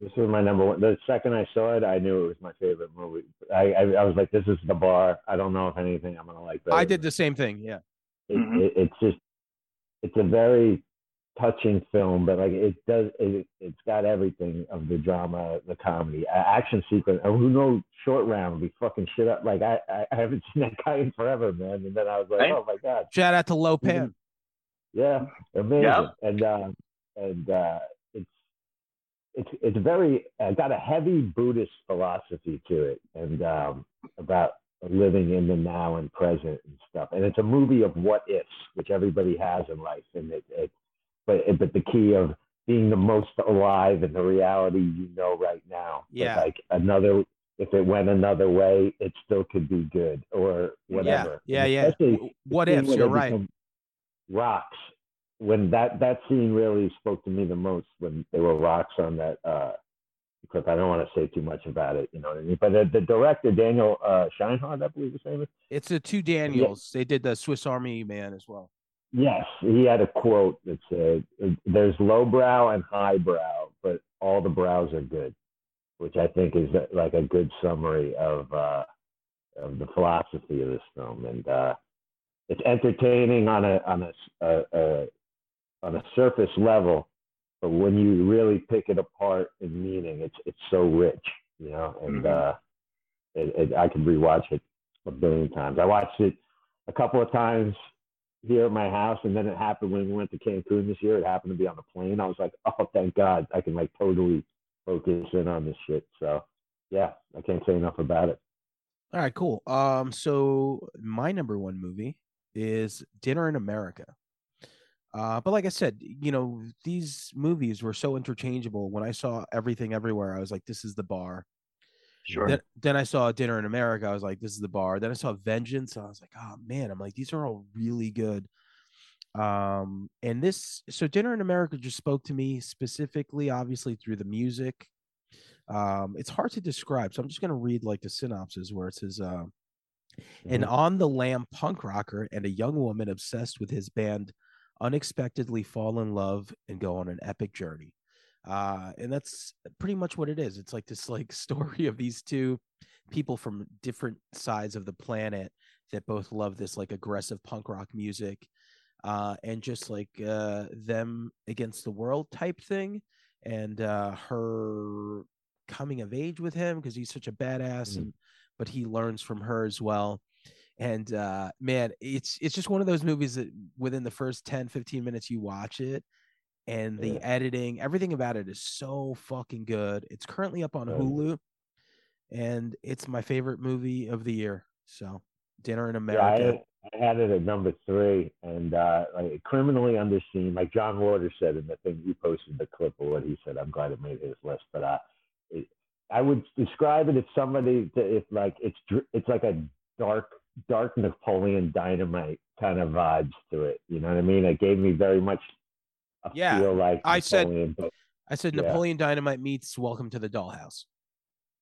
This was my number one. The second I saw it, I knew it was my favorite movie. I I, I was like, this is the bar. I don't know if anything I'm gonna like. I did the same thing. Yeah. It, Mhm. it, it's just, it's a very touching film, but like it does, it, it's got everything of the drama, the comedy, uh, action sequence. And who knows, short round would be fucking shit up. Like I, I, I haven't seen that guy in forever, man. And then I was like, Right. oh my god, Shout out to Lo Pan. yeah, amazing. Yeah. And uh, and uh, it's it's it's very uh, got a heavy Buddhist philosophy to it, and um, about living in the now and present and stuff. And it's a movie of what ifs, which everybody has in life. And it, it but but the key of being the most alive in the reality you know right now. Yeah. like another. If it went another way, it still could be good or whatever. Yeah, yeah. especially W- What ifs? You're right. Rocks. When that that scene really spoke to me the most when there were rocks on that uh clip. I don't want to say too much about it, you know what I mean? But the, the director Daniel uh Scheinert, I believe his name is. It's the two Daniels. They did the Swiss Army Man as well. Yes, he had a quote that said, "There's lowbrow and highbrow, but all the brows are good," which I think is like a good summary of uh, of the philosophy of this film. And uh, it's entertaining on a on a, a, a on a surface level, but when you really pick it apart in meaning, it's it's so rich, you know. And Mhm. uh, it, it, I could rewatch it a billion times. I watched it a couple of times here at my house, and then it happened when we went to Cancun this year. It happened to be on the plane. I was like, oh, thank God, I can like totally focus in on this shit. So yeah, I can't say enough about it. All right, cool. Um, so my number one movie is Dinner in America. Uh, but like I said, you know, these movies were so interchangeable. When I saw Everything Everywhere, I was like, this is the bar. Sure. Then, then I saw Dinner in America. I was like, this is the bar. Then I saw Vengeance. I was like, oh man, I'm like, these are all really good. Um, and this, so Dinner in America just spoke to me specifically, obviously through the music. Um, it's hard to describe, so I'm just gonna read like the synopsis where it says, uh, an Mhm. on the lam punk rocker and a young woman obsessed with his band unexpectedly fall in love and go on an epic journey uh and that's pretty much what it is it's like this like story of these two people from different sides of the planet that both love this like aggressive punk rock music uh and just like uh them against the world type thing and uh her coming of age with him because he's such a badass Mhm. and but he learns from her as well and uh man it's it's just one of those movies that within the first 10 15 minutes you watch it and the Yeah. editing everything about it is so fucking good it's currently up on hulu and it's my favorite movie of the year so dinner in Yeah, america I, I had it at number three, and uh, like criminally underseen. Like John Waters said in the thing, he posted the clip of what he said. I'm glad it made his list, but uh, it, I would describe it as somebody that if like it's it's like a dark dark Napoleon Dynamite kind of vibes to it. You know what I mean? It gave me very much Yeah, like I said- Napoleon, but i said Yeah. napoleon dynamite meets welcome to the dollhouse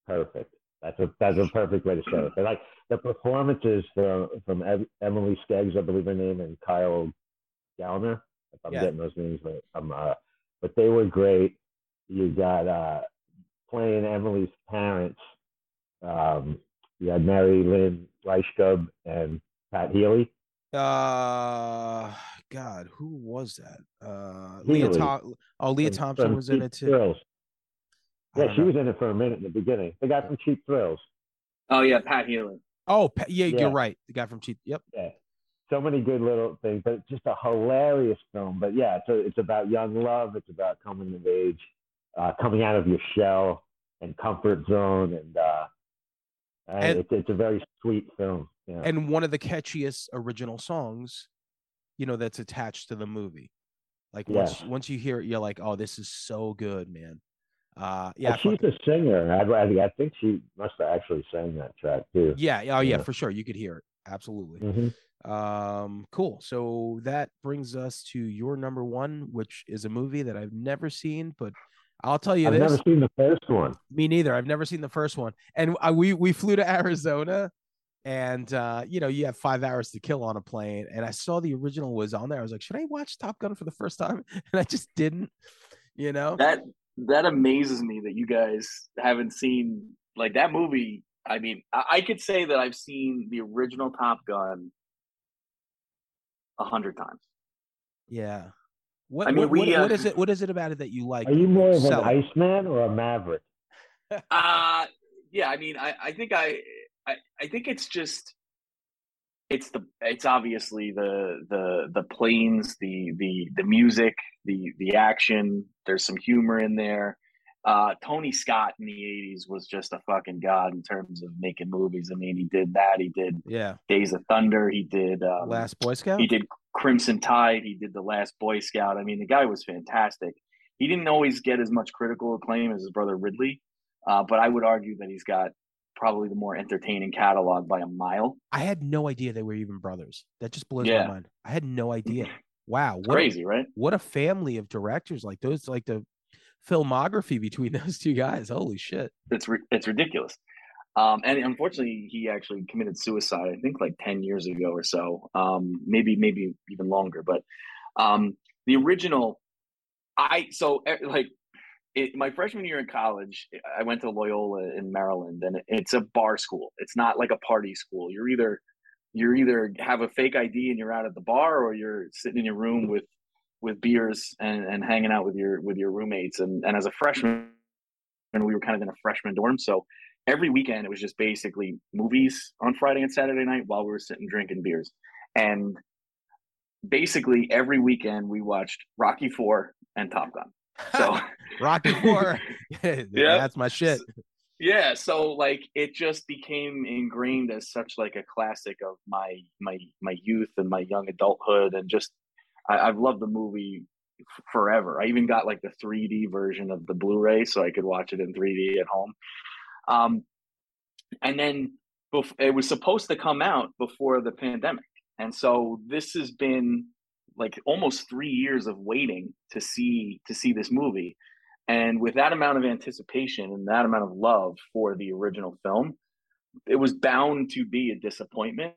perfect. That's a that's a perfect way to say it. But like the performances from from Emily Skeggs, I believe her name, and Kyle Gallner. If I'm Yeah. getting those names right, I'm uh, but they were great. You got uh, playing Emily's parents. Um, you had Mary Lynn Rajskub and Pat Healy. Uh god who was that uh Lea Healy. Thom- oh Lea from- thompson from was in it too Thrills. Yeah, she know. was in it for a minute in the beginning. The guy from Cheap Thrills. Oh yeah, Pat Healy. oh Pa- yeah, Yeah. you're right the guy from cheap yep Yeah. So many good little things, but it's just a hilarious film. But yeah, it's, it's about young love. It's about coming of age, uh, coming out of your shell and comfort zone. And, uh, and, And- it's, it's a very sweet film. Yeah. and one of the catchiest original songs you know that's attached to the movie like once once you hear it you're like oh this is so good man uh yeah she's a singer. I, I, I think she must have actually sang that track too. yeah oh yeah yeah. for sure you could hear it absolutely Mhm. um cool so that brings us to your number one which is a movie that i've never seen but i'll tell you I've this never seen the first one. Me neither. I've never seen the first one. And I, we we flew to Arizona, and uh, you know you have five hours to kill on a plane. And I saw the original was on there. I was like, should I watch Top Gun for the first time? And I just didn't. You know. That that amazes me that you guys haven't seen like that movie. I mean, I, I could say that I've seen the original Top Gun a hundred times. Yeah. What, I mean, what, we, what, uh, what is it? What is it about it that you like? Are you more of an Iceman or a Maverick? Uh yeah, I mean, I, I think I, I I think it's just it's the it's obviously the the the planes, the the the music, the the action. There's some humor in there. Uh, Tony Scott in the '80s was just a fucking god in terms of making movies. I mean, he did that. He did Yeah. Days of Thunder. He did um, Last Boy Scout. He did Crimson Tide. He did The Last Boy Scout. I mean, the guy was fantastic. He didn't always get as much critical acclaim as his brother Ridley, uh, but I would argue that he's got probably the more entertaining catalog by a mile. I had no idea they were even brothers. That just blows Yeah. my mind. I had no idea. Wow. What a, crazy, right? what a family of directors like those like the filmography between those two guys. Holy shit. It's it's ridiculous. Um, and unfortunately, he actually committed suicide. I think like ten years ago or so. Um, maybe maybe even longer. But um, the original, I so eh, like it, my freshman year in college, I went to Loyola in Maryland, and it's a bar school. It's not like a party school. You're either you're either have a fake ID and you're out at the bar, or you're sitting in your room with with beers and, and hanging out with your with your roommates. And and as a freshman, and we were kind of in a freshman dorm, so every weekend it was just basically movies on Friday and Saturday night while we were sitting drinking beers. And basically every weekend we watched Rocky Four and Top Gun. So Rocky Four. yeah, Yeah. that's my shit. yeah, so like it just became ingrained as such like a classic of my my my youth and my young adulthood, and just I, I've loved the movie forever. I even got like the 3D version of the Blu-ray so I could watch it in 3D at home. Um, and then bef- it was supposed to come out before the pandemic, and so this has been like almost three years of waiting to see to see this movie and with that amount of anticipation and that amount of love for the original film it was bound to be a disappointment.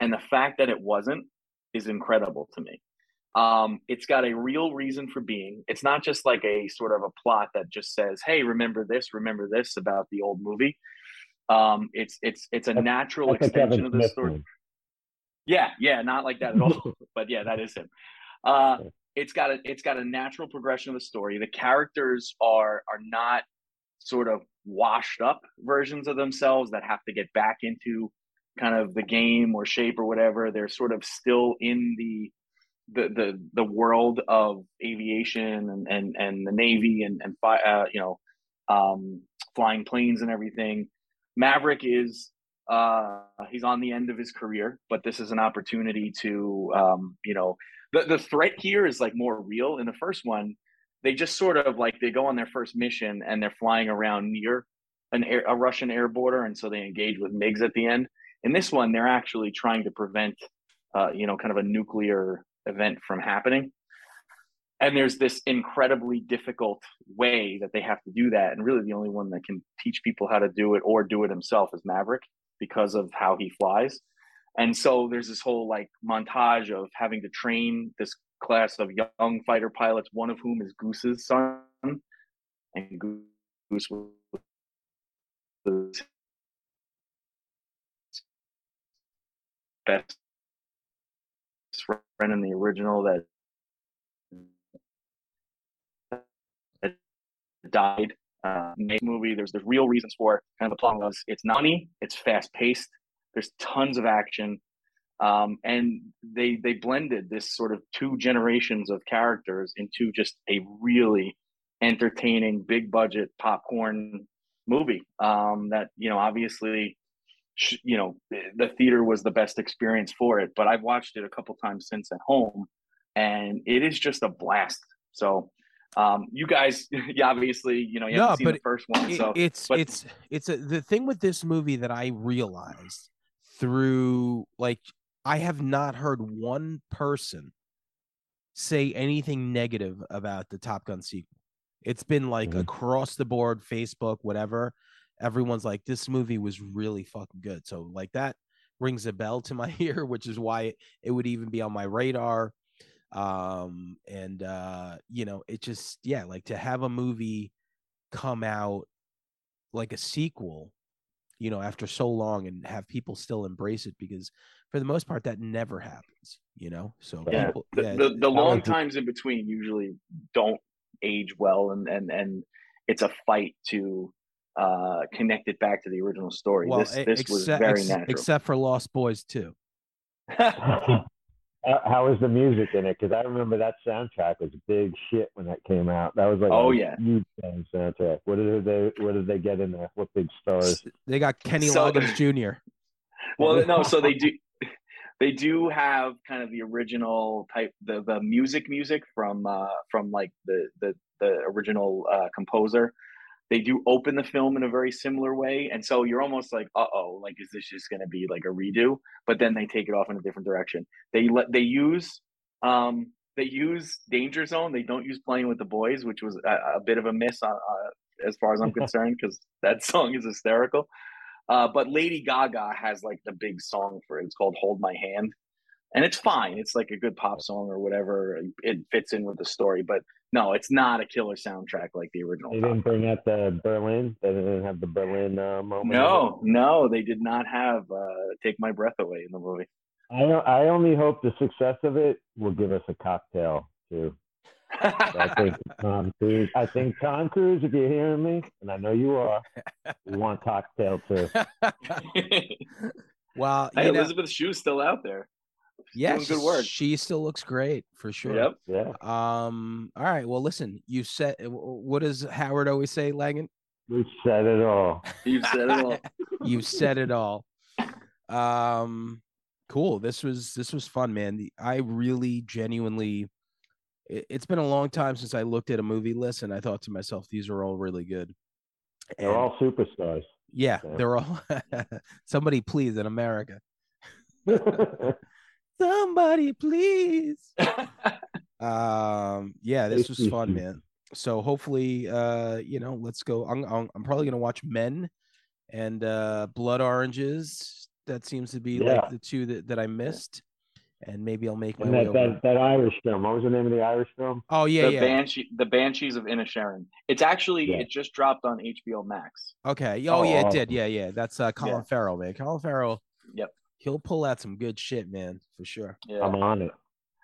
And the fact that it wasn't is incredible to me. Um, it's got a real reason for being. It's not just like a sort of a plot that just says hey remember this remember this about the old movie. Um, it's it's it's a natural That's extension of the story. yeah, yeah, not like that at all. but yeah, that is him. Uh, it's got a it's got a natural progression of the story. The characters are are not sort of washed up versions of themselves that have to get back into kind of the game or shape or whatever. They're sort of still in the the the the world of aviation and and, and the navy and and uh, you know um, flying planes and everything. Maverick is uh, he's on the end of his career, but this is an opportunity to um, you know the the threat here is like more real. In the first one, they just sort of like they go on their first mission and they're flying around near an air, a Russian air border, and so they engage with MiGs at the end. In this one, they're actually trying to prevent uh, you know kind of a nuclear event from happening. And there's this incredibly difficult way that they have to do that, and really the only one that can teach people how to do it or do it himself is Maverick because of how he flies. And so there's this whole like montage of having to train this class of young fighter pilots, one of whom is Goose's son, and Goose was best friend in the original that died. Uh, movie, there's there's real reasons for. Kind of the plot was it's not funny, it's fast paced. There's tons of action, um, and they they blended this sort of two generations of characters into just a really entertaining, big budget popcorn movie. Um, that you know, obviously, sh- you know, the theater was the best experience for it. But I've watched it a couple times since at home, and it is just a blast. So. Um, you guys, you obviously, you know, you No, haven't seen but the first one, It- so it's but- it's it's a, the thing with this movie that I realized through like I have not heard one person say anything negative about the Top Gun sequel. It's been like Mhm. across the board, Facebook, whatever. Everyone's like, this movie was really fucking good. So like that rings a bell to my ear, which is why it, it would even be on my radar. Um, and uh, you know, it just yeah, like to have a movie come out like a sequel, you know, after so long and have people still embrace it because for the most part that never happens, you know. So Yeah. people, The, yeah, the, the long was- times in between usually don't age well, and and and it's a fight to uh connect it back to the original story. well, this this was very natural. except for Lost Boys too. How how was the music in it? Because I remember that soundtrack was big shit when that came out. That was like Oh, a yeah. huge soundtrack. What did they What did they get in there? What big stars? They got Kenny So- Loggins Jr. well, no, so they do they do have kind of the original type the the music music from uh from like the the the original uh composer. They do open the film in a very similar way, and so you're almost like, uh oh, like is this just going to be like a redo? But then they take it off in a different direction. They let they use um they use Danger Zone. They don't use Playing with the Boys, which was a, a bit of a miss on, uh, as far as I'm concerned, because that song is hysterical. Uh, but Lady Gaga has like the big song for it. It's called "Hold My Hand," and it's fine. It's like a good pop song or whatever. It fits in with the story, but no, it's not a killer soundtrack like the original. They didn't bring out the Berlin. They didn't have the Berlin uh, moment. No, no, they did not have uh, "Take My Breath Away" in the movie. I I only hope the success of it will give us a cocktail too. I think Tom Cruise. I think Tom Cruise, if you're hearing me, and I know you are, we want cocktail too. well, hey, you know, Elizabeth Shue's still out there. She's yeah, doing good work. She still looks great for sure. Yep. Yeah, Um. All right. Well, listen. You said. What does Howard always say, Lagan? we said it all. You said it all. you said it all. Um. Cool. This was this was fun, man. I really genuinely. it- It's been a long time since I looked at a movie list, and I thought to myself, these are all really good. They're all superstars. yeah, Yeah. they're all. somebody please in America. Somebody please. um yeah this was fun man so hopefully uh you know let's go i'm i'm, I'm probably gonna watch men and uh blood oranges that seems to be Yeah. like the two that, that i missed and maybe i'll make my and way that, over that that Irish film. What was the name of the Irish film? oh yeah the yeah Banshee, the Banshees of Inisherin. It's actually Yeah. it just dropped on HBO Max. okay oh, yeah it did yeah yeah that's uh colin Yeah. farrell man colin farrell Yep. He'll pull out some good shit man for sure Yeah. I'm on it.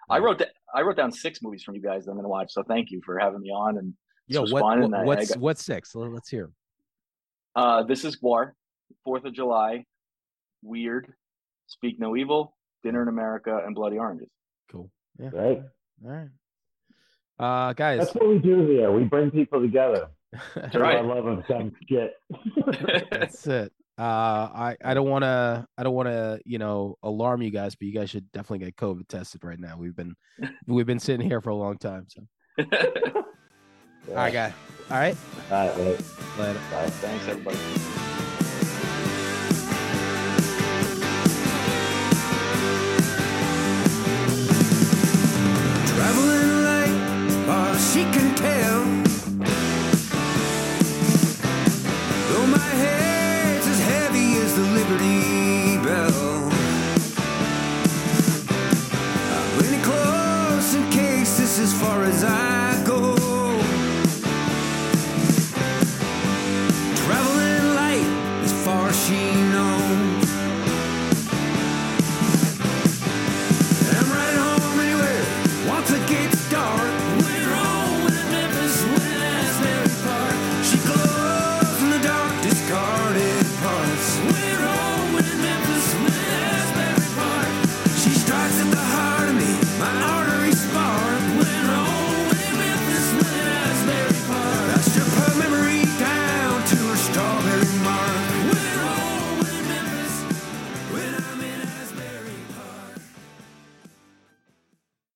I wrote that I wrote down six movies from you guys that I'm gonna watch. So thank you for having me on. And yo what, fun, what- and I- I what's got- what's six Let- let's hear 'em. uh, this is Guar, Fourth of July, Weird, Speak No Evil, Dinner in America, and Bloody Oranges. cool yeah Right. all right uh guys That's what we do here. We bring people together. through right. I love them. some shit. That's it. Uh, I I don't want to I don't want to you know alarm you guys, but you guys should definitely get COVID tested right now. We've been we've been sitting here for a long time. So all right, guys. All right, All right, right. later. Bye. Thanks, everybody.